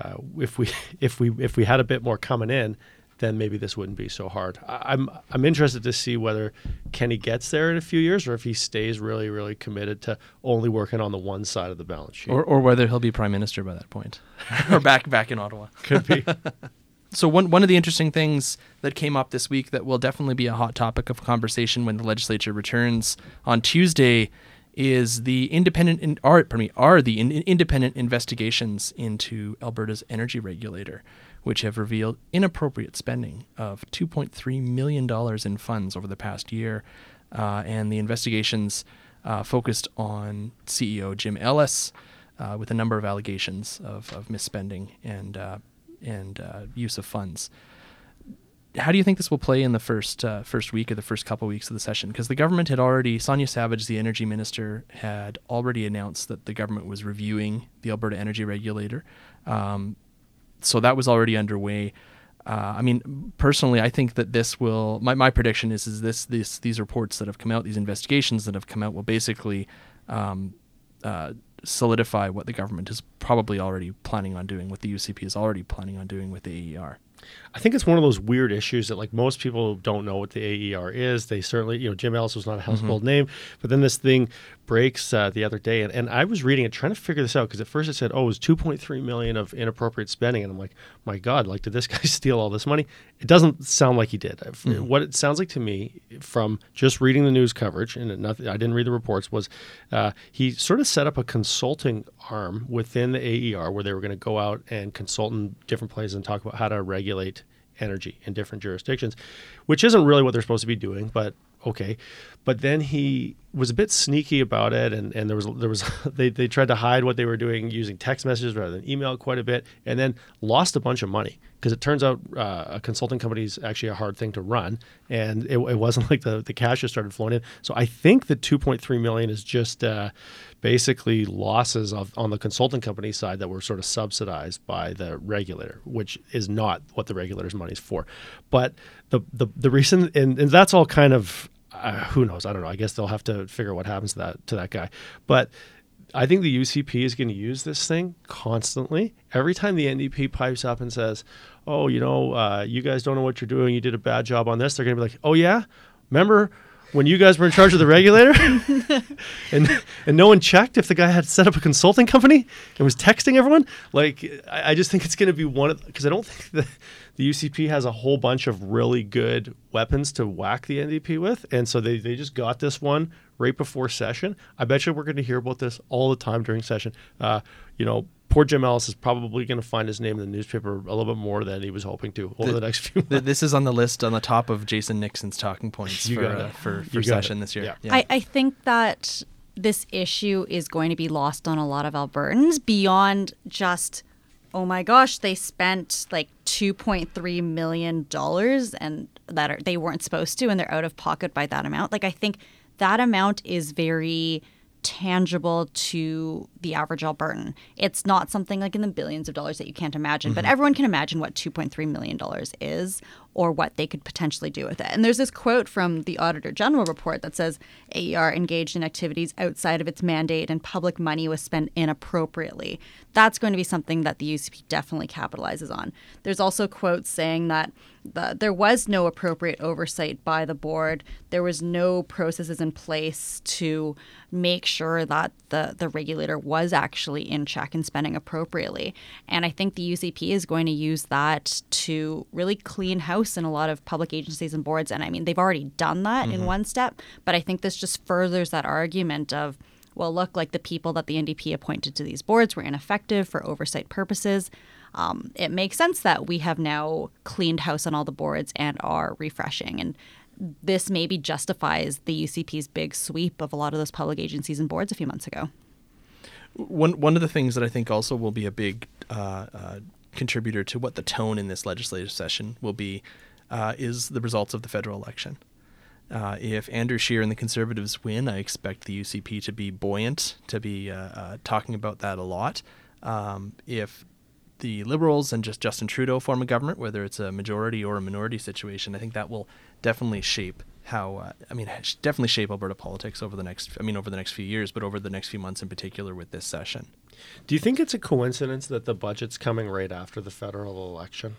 uh, if we if we if we had a bit more coming in, then maybe this wouldn't be so hard. I'm I'm interested to see whether Kenney gets there in a few years, or if he stays really really committed to only working on the one side of the balance sheet, or or whether he'll be prime minister by that point, or back back in Ottawa. Could be. so one one of the interesting things that came up this week that will definitely be a hot topic of conversation when the legislature returns on Tuesday is the independent in, are pardon me are the in, independent investigations into Alberta's energy regulator which have revealed inappropriate spending of $2.3 million in funds over the past year. Uh, and the investigations uh, focused on CEO Jim Ellis uh, with a number of allegations of, of misspending and, uh, and uh, use of funds. How do you think this will play in the first uh, first week or the first couple weeks of the session? Because the government had already, Sonya Savage, the energy minister, had already announced that the government was reviewing the Alberta Energy Regulator. Um, so that was already underway. Uh, I mean, personally, I think that this will. My, my prediction is is this this these reports that have come out, these investigations that have come out, will basically um, uh, solidify what the government is probably already planning on doing, what the UCP is already planning on doing with the AER. I think it's one of those weird issues that like most people don't know what the AER is. They certainly, you know, Jim Ellis was not a household mm-hmm. name, but then this thing breaks uh, the other day, and, and I was reading it trying to figure this out because at first it said, oh, it was 2.3 million of inappropriate spending, and I'm like, my God, like did this guy steal all this money? It doesn't sound like he did. Mm-hmm. What it sounds like to me from just reading the news coverage, and nothing, I didn't read the reports, was uh, he sort of set up a consulting arm within the AER where they were going to go out and consult in different places and talk about how to regulate energy in different jurisdictions, which isn't really what they're supposed to be doing, but okay. But then he was a bit sneaky about it, and, and there was there was they, they tried to hide what they were doing using text messages rather than email quite a bit, and then lost a bunch of money because it turns out uh, a consulting company is actually a hard thing to run, and it, it, wasn't like the the cash just started flowing in. So I think the 2.3 million is just uh, basically losses of, on the consulting company side that were sort of subsidized by the regulator, which is not what the regulator's money is for. But the the the reason, and, and that's all kind of uh, who knows? I don't know. I guess they'll have to figure out what happens to that to that guy. But I think the UCP is going to use this thing constantly. Every time the NDP pipes up and says, "Oh, you know, uh, you guys don't know what you're doing. You did a bad job on this," they're going to be like, "Oh yeah, remember." When you guys were in charge of the regulator, and and no one checked if the guy had set up a consulting company and was texting everyone, like I, I just think it's going to be one of because I don't think that the UCP has a whole bunch of really good weapons to whack the NDP with. And so they, they just got this one right before session. I bet you we're going to hear about this all the time during session. Uh, you know, poor Jim Ellis is probably going to find his name in the newspaper a little bit more than he was hoping to over the, the next few months. This is on the list on the top of Jason Nixon's talking points for, uh, for, for session it. this year. Yeah. Yeah. I, I think that this issue is going to be lost on a lot of Albertans beyond just – oh my gosh, they spent like $2.3 million and that are, they weren't supposed to, and they're out of pocket by that amount. Like, I think that amount is very tangible to the average Albertan. It's not something like in the billions of dollars that you can't imagine, mm-hmm. but everyone can imagine what $2.3 million is or what they could potentially do with it. And there's this quote from the Auditor General report that says AER engaged in activities outside of its mandate and public money was spent inappropriately. That's going to be something that the UCP definitely capitalizes on. There's also quotes saying that the, there was no appropriate oversight by the board. There was no processes in place to make sure that the, the regulator was actually in check and spending appropriately. And I think the UCP is going to use that to really clean house in a lot of public agencies and boards. And I mean, they've already done that mm-hmm. in one step, but I think this just furthers that argument of, well, look, like the people that the NDP appointed to these boards were ineffective for oversight purposes. um, it makes sense that we have now cleaned house on all the boards and are refreshing. And this maybe justifies the UCP's big sweep of a lot of those public agencies and boards a few months ago. One one of the things that I think also will be a big uh, uh, contributor to what the tone in this legislative session will be uh, is the results of the federal election. Uh, if Andrew Scheer and the Conservatives win, I expect the UCP to be buoyant, to be uh, uh, talking about that a lot. Um, if the Liberals and just Justin Trudeau form a government, whether it's a majority or a minority situation, I think that will definitely shape how uh, I mean definitely shape Alberta politics over the next I mean over the next few years, but over the next few months in particular with this session. Do you think it's a coincidence that the budget's coming right after the federal election?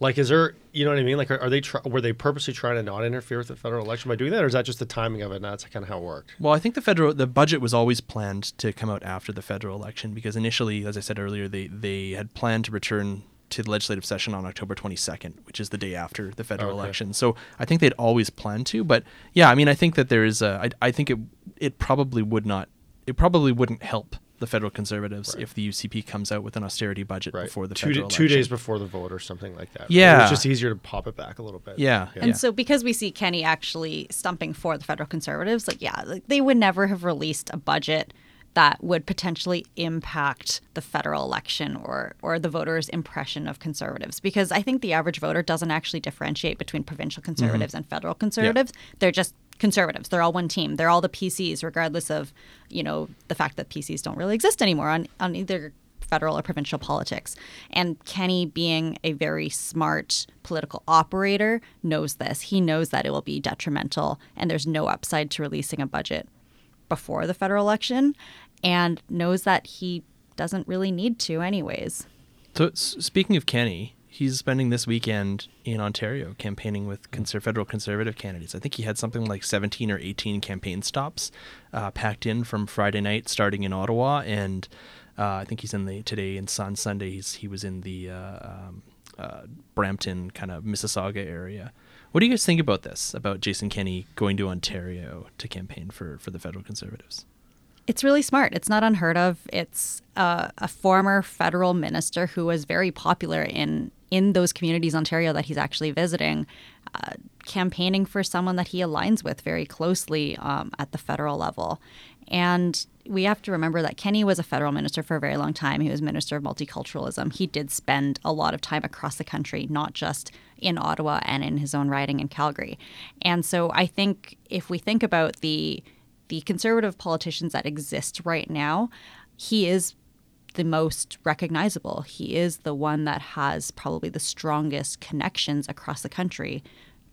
Like, is there, you know what I mean? Like, are, are they try, were they purposely trying to not interfere with the federal election by doing that, or is that just the timing of it? And that's kind of how it worked. Well, I think the federal the budget was always planned to come out after the federal election because initially, as I said earlier, they they had planned to return to the legislative session on October 22nd, which is the day after the federal Okay. election. So I think they'd always planned to, but yeah, I mean, I think that there is a, I, I think it it probably would not, it probably wouldn't help the federal conservatives Right. if the UCP comes out with an austerity budget Right. before the two, federal da- two days before the vote or something like that. Yeah. It's just easier to pop it back a little bit. Yeah. And so, because we see Kenney actually stumping for the federal conservatives, like, yeah, like, they would never have released a budget that would potentially impact the federal election or or the voters' impression of conservatives. Because I think the average voter doesn't actually differentiate between provincial mm-hmm. conservatives and federal conservatives. They're just conservatives. They're all one team. They're all the PCs, regardless of you know the fact that PCs don't really exist anymore on on either federal or provincial politics. And Kenney, being a very smart political operator, knows this. He knows that it will be detrimental and there's no upside to releasing a budget before the federal election and knows that he doesn't really need to, anyways. So speaking of Kenney, he's spending this weekend in Ontario campaigning with conser- federal conservative candidates. I think he had something like 17 or 18 campaign stops uh, packed in from Friday night, starting in Ottawa, and uh, I think he's in the today and Sunday. He was in the uh, um, uh, Brampton kind of Mississauga area. What do you guys think about this? About Jason Kenney going to Ontario to campaign for for the federal conservatives? It's really smart. It's not unheard of. It's uh, a former federal minister who was very popular in in those communities, Ontario, that he's actually visiting, uh, campaigning for someone that he aligns with very closely um, at the federal level. And we have to remember that Kenney was a federal minister for a very long time. He was minister of multiculturalism. He did spend a lot of time across the country, not just in Ottawa and in his own riding in Calgary. And so I think if we think about the the conservative politicians that exist right now, he is the most recognizable. He is the one that has probably the strongest connections across the country,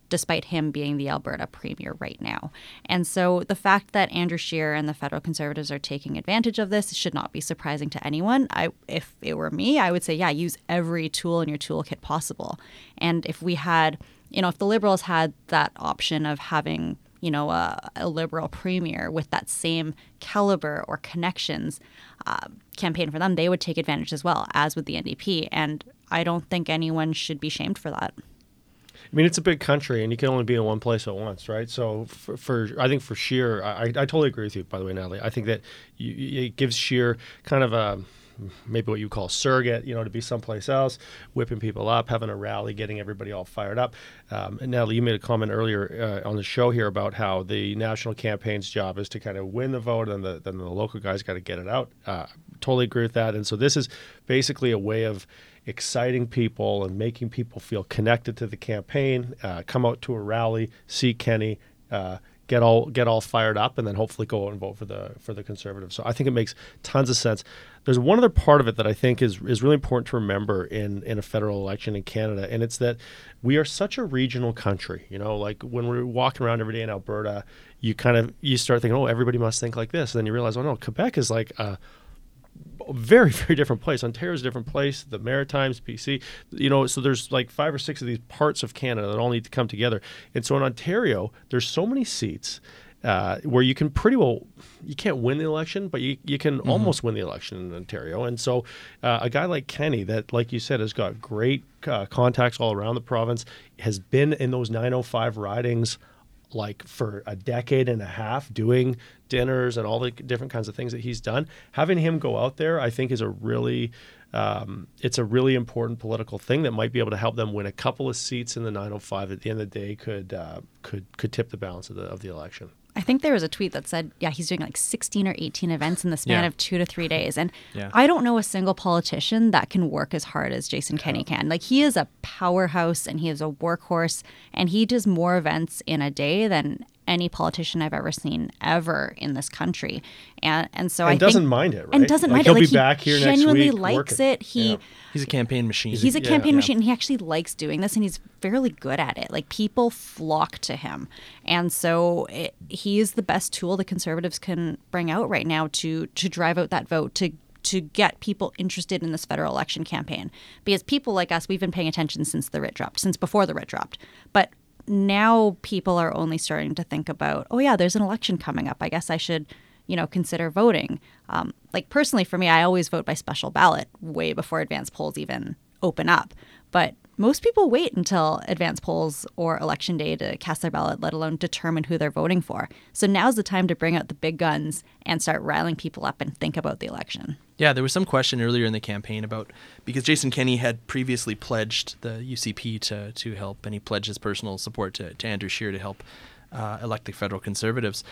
despite him being the Alberta premier right now. And so the fact that Andrew Scheer and the federal conservatives are taking advantage of this should not be surprising to anyone. I, if it were me, I would say, yeah, use every tool in your toolkit possible. And if we had, you know, if the Liberals had that option of having you know, a, a, liberal premier with that same caliber or connections uh, campaign for them, they would take advantage as well, as with the NDP. And I don't think anyone should be shamed for that. I mean, it's a big country, and you can only be in one place at once, right? So, for, for I think for Scheer, I, I totally agree with you. By the way, Natalie, I think that you, it gives Scheer kind of a maybe what you call surrogate, you know, to be someplace else, whipping people up, having a rally, getting everybody all fired up. Um, and Natalie, you made a comment earlier uh, on the show here about how the national campaign's job is to kind of win the vote, and the, then the local guys got to get it out. Uh, totally agree with that. And so this is basically a way of exciting people and making people feel connected to the campaign. Uh, come out to a rally, see Kenney. Uh, get all get all fired up and then hopefully go out and vote for the for the conservatives. So I think it makes tons of sense. There's one other part of it that I think is is really important to remember in in a federal election in Canada, and it's that we are such a regional country. You know, like when we're walking around every day in Alberta, you kind of you start thinking, oh, everybody must think like this, and then you realize, oh no, Quebec is like a very very different place. Ontario's a different place. The Maritimes, BC, you know, so there's like five or six of these parts of Canada that all need to come together. And so in Ontario, there's so many seats uh, where you can pretty well you can't win the election, but you you can mm-hmm. almost win the election in Ontario. And so uh, a guy like Kenney, that like you said, has got great uh, contacts all around the province, has been in those 905 ridings like for a decade and a half doing dinners and all the different kinds of things that he's done. Having him go out there, I think, is a really um, it's a really important political thing that might be able to help them win a couple of seats in the 905. At the end of the day, could uh, could could tip the balance of the of the election. I think there was a tweet that said, yeah, he's doing like 16 or 18 events in the span Yeah. of two to three days. And Yeah. I don't know a single politician that can work as hard as Jason Kenney can. Like, he is a powerhouse and he is a workhorse, and he does more events in a day than any politician I've ever seen ever in this country. And and so I And doesn't think, mind it, right? And right? doesn't Like, mind he'll it. be Like, he back here next genuinely week likes working. it. He Yeah. He's a campaign machine. He's a Yeah. campaign Yeah. machine and he actually likes doing this and he's fairly good at it. Like people flock to him. And so it, he is the best tool the conservatives can bring out right now to to drive out that vote to to get people interested in this federal election campaign. Because people like us, we've been paying attention since the writ dropped, since before the writ dropped. But now people are only starting to think about, oh yeah, there's an election coming up. I guess I should you know, consider voting. Um, like personally, for me, I always vote by special ballot way before advance polls even open up. But most people wait until advance polls or election day to cast their ballot, let alone determine who they're voting for. So now's the time to bring out the big guns and start riling people up and think about the election. Yeah, there was some question earlier in the campaign about because Jason Kenney had previously pledged the UCP to to help, and he pledged his personal support to, to Andrew Scheer to help uh, elect the federal conservatives.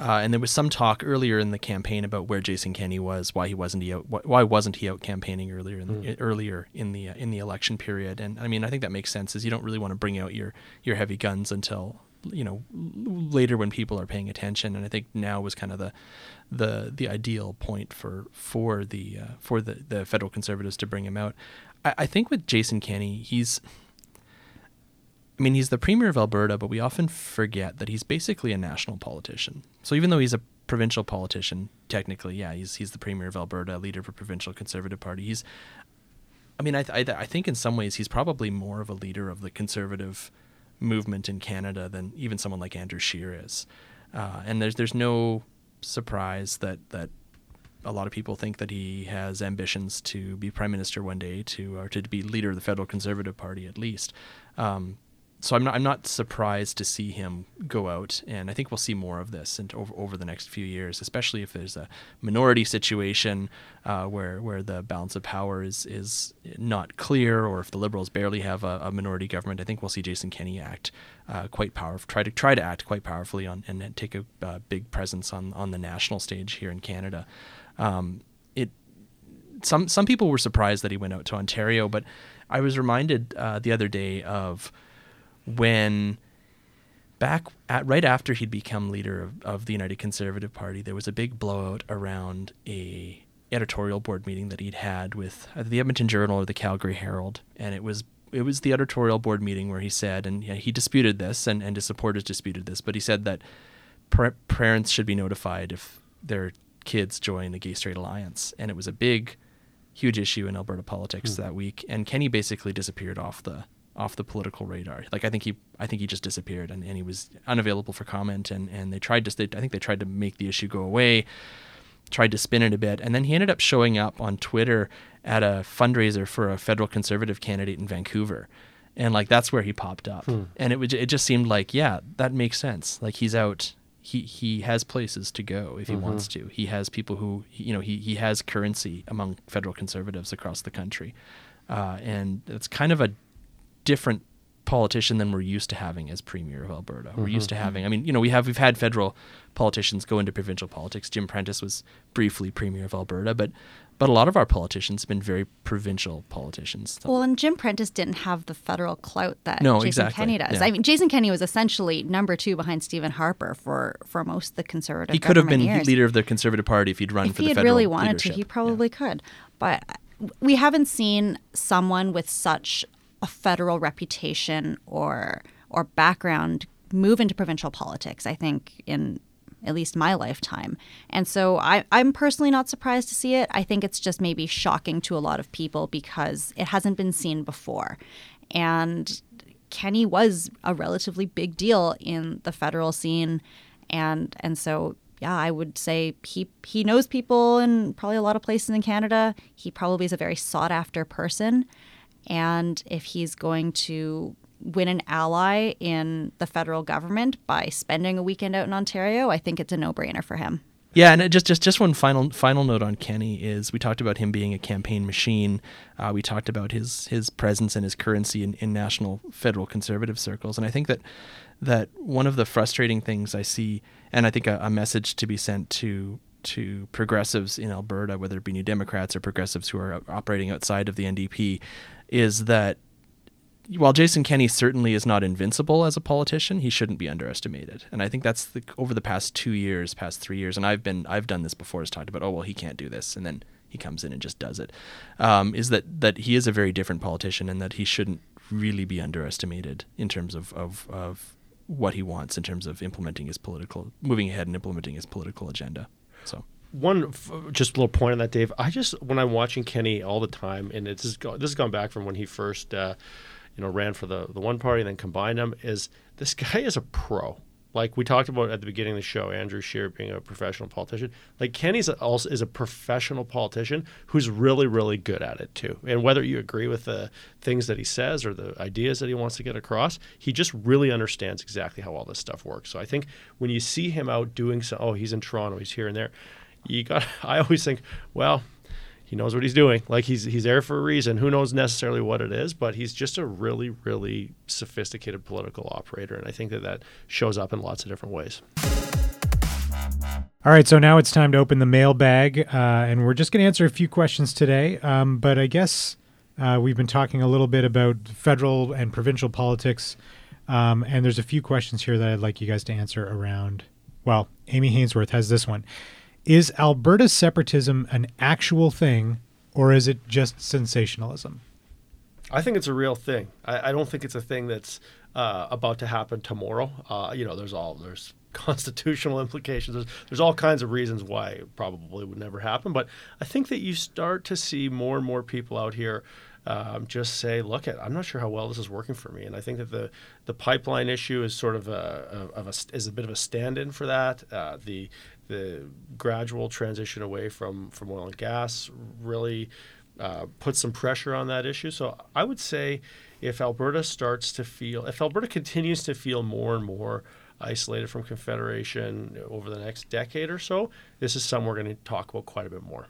Uh, and there was some talk earlier in the campaign about where Jason Kenney was, why he wasn't he out, why wasn't he out campaigning earlier in the, earlier in the uh, in the election period. And I mean, I think that makes sense. Is you don't really want to bring out your your heavy guns until you know later when people are paying attention. And I think now was kind of the the the ideal point for for the uh, for the the federal conservatives to bring him out. I, I think with Jason Kenney, he's. I mean, he's the premier of Alberta, but we often forget that he's basically a national politician. So even though he's a provincial politician, technically, yeah, he's he's the premier of Alberta, leader of provincial conservative party. He's, I mean, I th- I, I think in some ways he's probably more of a leader of the conservative movement in Canada than even someone like Andrew Scheer is. Uh, and there's there's no surprise that that a lot of people think that he has ambitions to be prime minister one day, to or to be leader of the federal conservative party at least. Um, so I'm not I'm not surprised to see him go out, and I think we'll see more of this and over over the next few years, especially if there's a minority situation uh, where where the balance of power is is not clear, or if the Liberals barely have a, a minority government. I think we'll see Jason Kenney act uh, quite powerful, try to try to act quite powerfully on and take a uh, big presence on on the national stage here in Canada. Um, it some some people were surprised that he went out to Ontario, but I was reminded uh, the other day of when back at right after he'd become leader of, of the United Conservative Party, there was a big blowout around a editorial board meeting that he'd had with either the Edmonton Journal or the Calgary Herald, and it was it was the editorial board meeting where he said, and yeah, he disputed this, and, and his supporters disputed this, but he said that par- parents should be notified if their kids join the Gay Straight Alliance, and it was a big, huge issue in Alberta politics hmm. that week. And Kenney basically disappeared off the off the political radar. Like I think he I think he just disappeared, and, and he was unavailable for comment. And, and they tried to they, I think they tried to make the issue go away, tried to spin it a bit, and then he ended up showing up on Twitter at a fundraiser for a federal conservative candidate in Vancouver. And like that's where he popped up, and it would it just seemed like yeah that makes sense. Like he's out he he has places to go if he wants to. He has people who you know he he has currency among federal conservatives across the country, uh, and it's kind of a different politician than we're used to having as premier of Alberta. We're used to mm-hmm. having. I mean, you know, we have we've had federal politicians go into provincial politics. Jim Prentice was briefly premier of Alberta, but but a lot of our politicians have been very provincial politicians. Well, and Jim Prentice didn't have the federal clout that No, Jason exactly. Kenney does. Yeah. I mean, Jason Kenney was essentially number two behind Stephen Harper for for most of the conservative. he could have been years. leader of the Conservative Party if he'd run if for he the had federal really wanted leadership. to, he probably Yeah. could. But we haven't seen someone with such a federal reputation or or background move into provincial politics. I think in at least my lifetime. And so I, I'm personally not surprised to see it. I think it's just maybe shocking to a lot of people because it hasn't been seen before. And Kenney was a relatively big deal in the federal scene. And and so yeah, I would say he he knows people in probably a lot of places in Canada. He probably is a very sought after person. And if he's going to win an ally in the federal government by spending a weekend out in Ontario, I think it's a no-brainer for him. Yeah, and just just just one final final note on Kenney is we talked about him being a campaign machine. Uh, we talked about his his presence and his currency in, in national federal conservative circles, and I think that that one of the frustrating things I see, and I think a, a message to be sent to to progressives in Alberta, whether it be New Democrats or progressives who are operating outside of the NDP, is that while Jason Kenney certainly is not invincible as a politician, he shouldn't be underestimated. And I think that's the, over the past two years, past three years, and I've been I've done this before. Has talked about oh well he can't do this, and then he comes in and just does it. Um, is that that he is a very different politician, and that he shouldn't really be underestimated in terms of of, of what he wants in terms of implementing his political, moving ahead and implementing his political agenda. So one just little point on that, Dave. I just when I'm watching Kenney all the time, and it's this has gone back from when he first, uh, you know, ran for the the one party and then combined them. Is this guy is a pro? like we talked about at the beginning of the show, Andrew Scheer being a professional politician. Like Kenney's also is a professional politician who's really, really good at it too. And whether you agree with the things that he says or the ideas that he wants to get across, he just really understands exactly how all this stuff works. So I think when you see him out doing so, oh, he's in Toronto, he's here and there. You got. I always think, well, he knows what he's doing. Like he's he's there for a reason. Who knows necessarily what it is, but he's just a really really sophisticated political operator, and I think that that shows up in lots of different ways. All right, so now it's time to open the mailbag, uh, and we're just going to answer a few questions today. Um, but I guess uh, we've been talking a little bit about federal and provincial politics, um, and there's a few questions here that I'd like you guys to answer around. Well, Amy Hainsworth has this one. Is Alberta's separatism an actual thing, or is it just sensationalism? I think it's a real thing. I, I don't think it's a thing that's uh, about to happen tomorrow. Uh, you know, there's all there's constitutional implications. There's, there's all kinds of reasons why it probably would never happen. But I think that you start to see more and more people out here um, just say, look, at I'm not sure how well this is working for me, and I think that the the pipeline issue is sort of a, of a is a bit of a stand-in for that. Uh, the the gradual transition away from, from oil and gas really uh, puts some pressure on that issue. So I would say if Alberta starts to feel, if Alberta continues to feel more and more isolated from Confederation over the next decade or so, this is something we're going to talk about quite a bit more.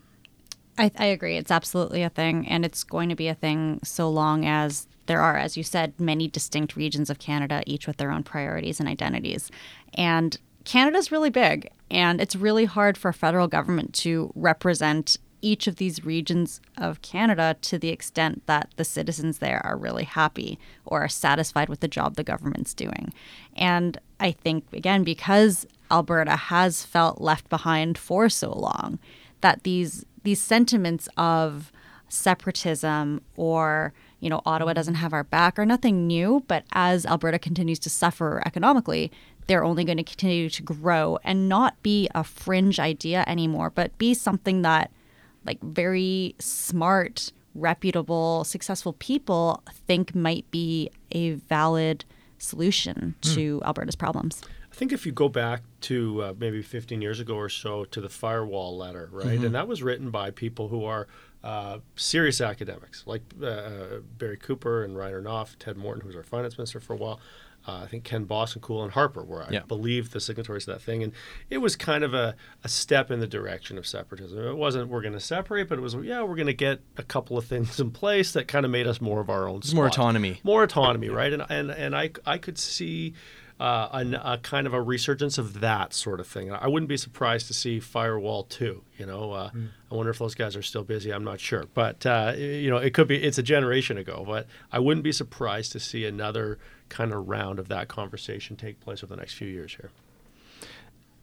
I, I agree. It's absolutely a thing, and it's going to be a thing so long as there are, as you said, many distinct regions of Canada, each with their own priorities and identities. And Canada's really big, and it's really hard for a federal government to represent each of these regions of Canada to the extent that the citizens there are really happy or are satisfied with the job the government's doing. And I think, again, because Alberta has felt left behind for so long, that these these sentiments of separatism or you know Ottawa doesn't have our back are nothing new but as Alberta continues to suffer economically they're only going to continue to grow and not be a fringe idea anymore, but be something that like very smart, reputable, successful people think might be a valid solution mm. to Alberta's problems. I think if you go back to uh, maybe 15 years ago or so to the firewall letter, right? Mm-hmm. And that was written by people who are uh, serious academics like uh, uh Barry Cooper and Rainer Knopff, Ted Morton, who was our finance minister for a while uh, I think Ken Boessenkool and Cool and Harper were, I yeah. believe, the signatories to that thing. And it was kind of a, a step in the direction of separatism. It wasn't we're going to separate, but it was, yeah, we're going to get a couple of things in place that kind of made us more of our own. More autonomy. More autonomy, right? And, and, and I, I could see. Uh, a, a, kind of a resurgence of that sort of thing. I wouldn't be surprised to see Firewall 2. You know, uh, mm. I wonder if those guys are still busy. I'm not sure, but uh, you know, it could be. It's a generation ago, but I wouldn't be surprised to see another kind of round of that conversation take place over the next few years here.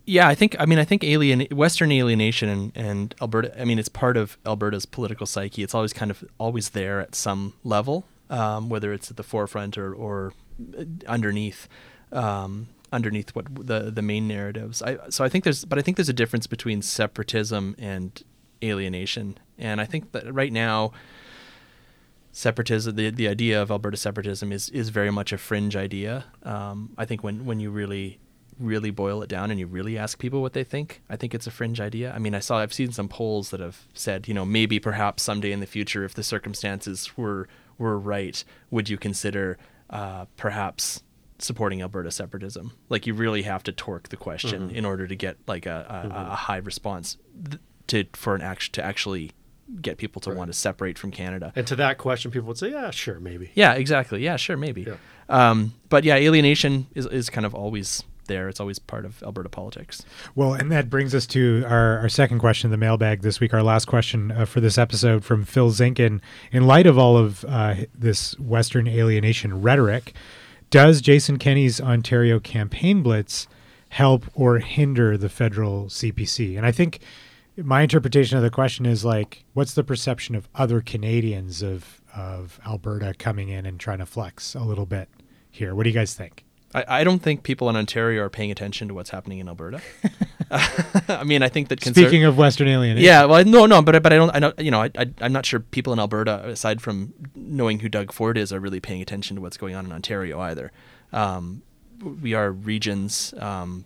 Yeah, I think. I mean, I think alien Western alienation and, and Alberta. I mean, it's part of Alberta's political psyche. It's always kind of always there at some level, um, whether it's at the forefront or or underneath. Um, underneath what the the main narratives. I so I think there's but I think there's a difference between separatism and alienation. And I think that right now separatism, the, the idea of Alberta separatism is, is very much a fringe idea. Um, I think when, when you really, really boil it down and you really ask people what they think, I think it's a fringe idea. I mean, I saw, I've seen some polls that have said, you know, maybe perhaps someday in the future, if the circumstances were, were right, would you consider uh, perhaps supporting Alberta separatism. Like you really have to torque the question Mm-hmm. in order to get like a, a, a high response th- to for an act to actually get people to want to separate from Canada. And to that question, people would say, "Yeah, sure, maybe." Yeah, exactly. Yeah, sure, maybe. Yeah. Um, but yeah, alienation is, is kind of always there. It's always part of Alberta politics. Well, and that brings us to our, our second question in the mailbag this week. Our last question uh, for this episode from Phil Zinkin. In light of all of uh, this Western alienation rhetoric, does Jason Kenney's Ontario campaign blitz help or hinder the federal CPC? And I think my interpretation of the question is like, what's the perception of other Canadians of of Alberta coming in and trying to flex a little bit here? What do you guys think? I, I don't think people in Ontario are paying attention to what's happening in Alberta. I mean, I think that conser- Speaking of Western alienation, Yeah, well, no, no, but but I don't. I know, you know, I, I I'm not sure people in Alberta, aside from knowing who Doug Ford is, are really paying attention to what's going on in Ontario either. Um, we are regions. Um,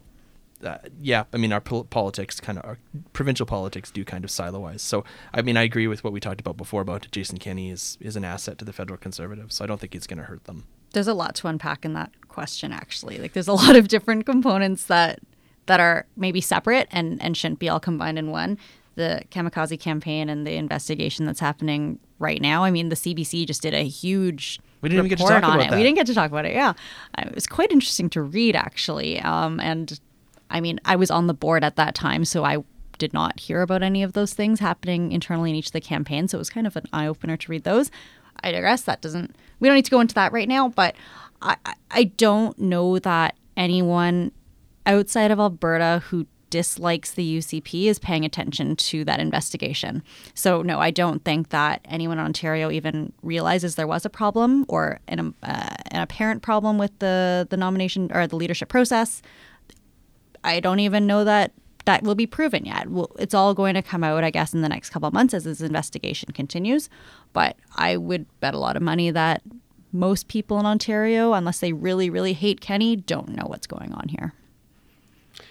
uh, yeah, I mean, our pol- politics kind of, our provincial politics do kind of siloize. So, I mean, I agree with what we talked about before about Jason Kenney is is an asset to the federal conservatives. So I don't think it's going to hurt them. There's a lot to unpack in that question actually. Like there's a lot of different components that that are maybe separate and and shouldn't be all combined in one. The kamikaze campaign and the investigation that's happening right now i mean the cbc just did a huge We didn't even get to report talk on about it. that. we didn't get to talk about it yeah. Uh, it was quite interesting to read actually um, and i mean i was on the board at that time so i did not hear about any of those things happening internally in each of the campaigns so it was kind of an eye-opener to read those I digress. That doesn't. We don't need to go into that right now. But I, I- don't know that anyone outside of Alberta who dislikes the UCP is paying attention to that investigation. So no, I don't think that anyone in Ontario even realizes there was a problem or an, uh, an apparent problem with the the nomination or the leadership process. I don't even know that that will be proven yet. It's all going to come out, I guess, in the next couple months as this investigation continues. But I would bet a lot of money that most people in Ontario, unless they really, really hate Kenney, don't know what's going on here.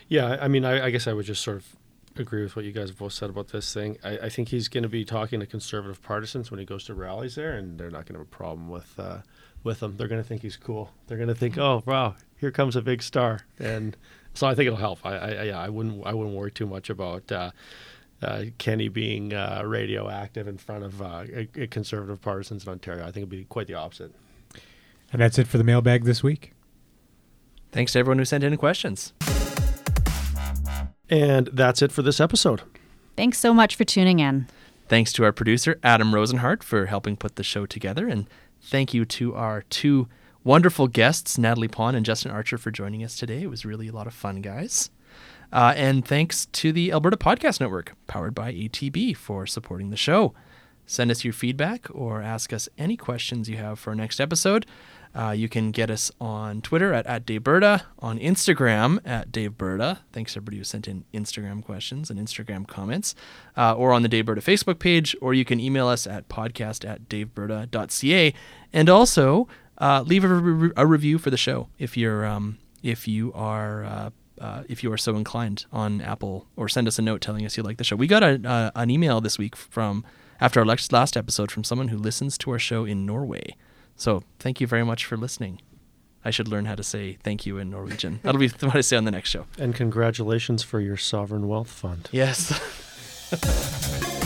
Yeah, I mean, I, I guess I would just sort of agree with what you guys have both said about this thing. I, I think he's going to be talking to conservative partisans when he goes to rallies there, and they're not going to have a problem with uh, with him. They're going to think he's cool. They're going to think, oh wow, here comes a big star, and so I think it'll help. I, I yeah, I wouldn't I wouldn't worry too much about. Uh, uh, Kenney being uh, radioactive in front of uh, a- a conservative partisans in Ontario, I think it'd be quite the opposite. And that's it for the mailbag this week. Thanks to everyone who sent in questions. And that's it for this episode. Thanks so much for tuning in. Thanks to our producer, Adam Rozenhart, for helping put the show together. And thank you to our two wonderful guests, Natalie Pon and Justin Archer, for joining us today. It was really a lot of fun, guys. Uh, and thanks to the Alberta Podcast Network, powered by ATB, for supporting the show. Send us your feedback or ask us any questions you have for our next episode. Uh, you can get us on Twitter at, at Daveberta, on Instagram at Daveberta. Thanks everybody who sent in Instagram questions and Instagram comments, uh, or on the Daveberta Facebook page, or you can email us at podcast at daveberta.ca. And also uh, leave a, re- a review for the show if you're um, if you are uh, uh, if you are so inclined on Apple, or send us a note telling us you like the show. We got a, uh, an email this week from after our last episode from someone who listens to our show in Norway. So thank you very much for listening. I should learn how to say thank you in Norwegian. That'll be what I say on the next show. And congratulations for your sovereign wealth fund. Yes.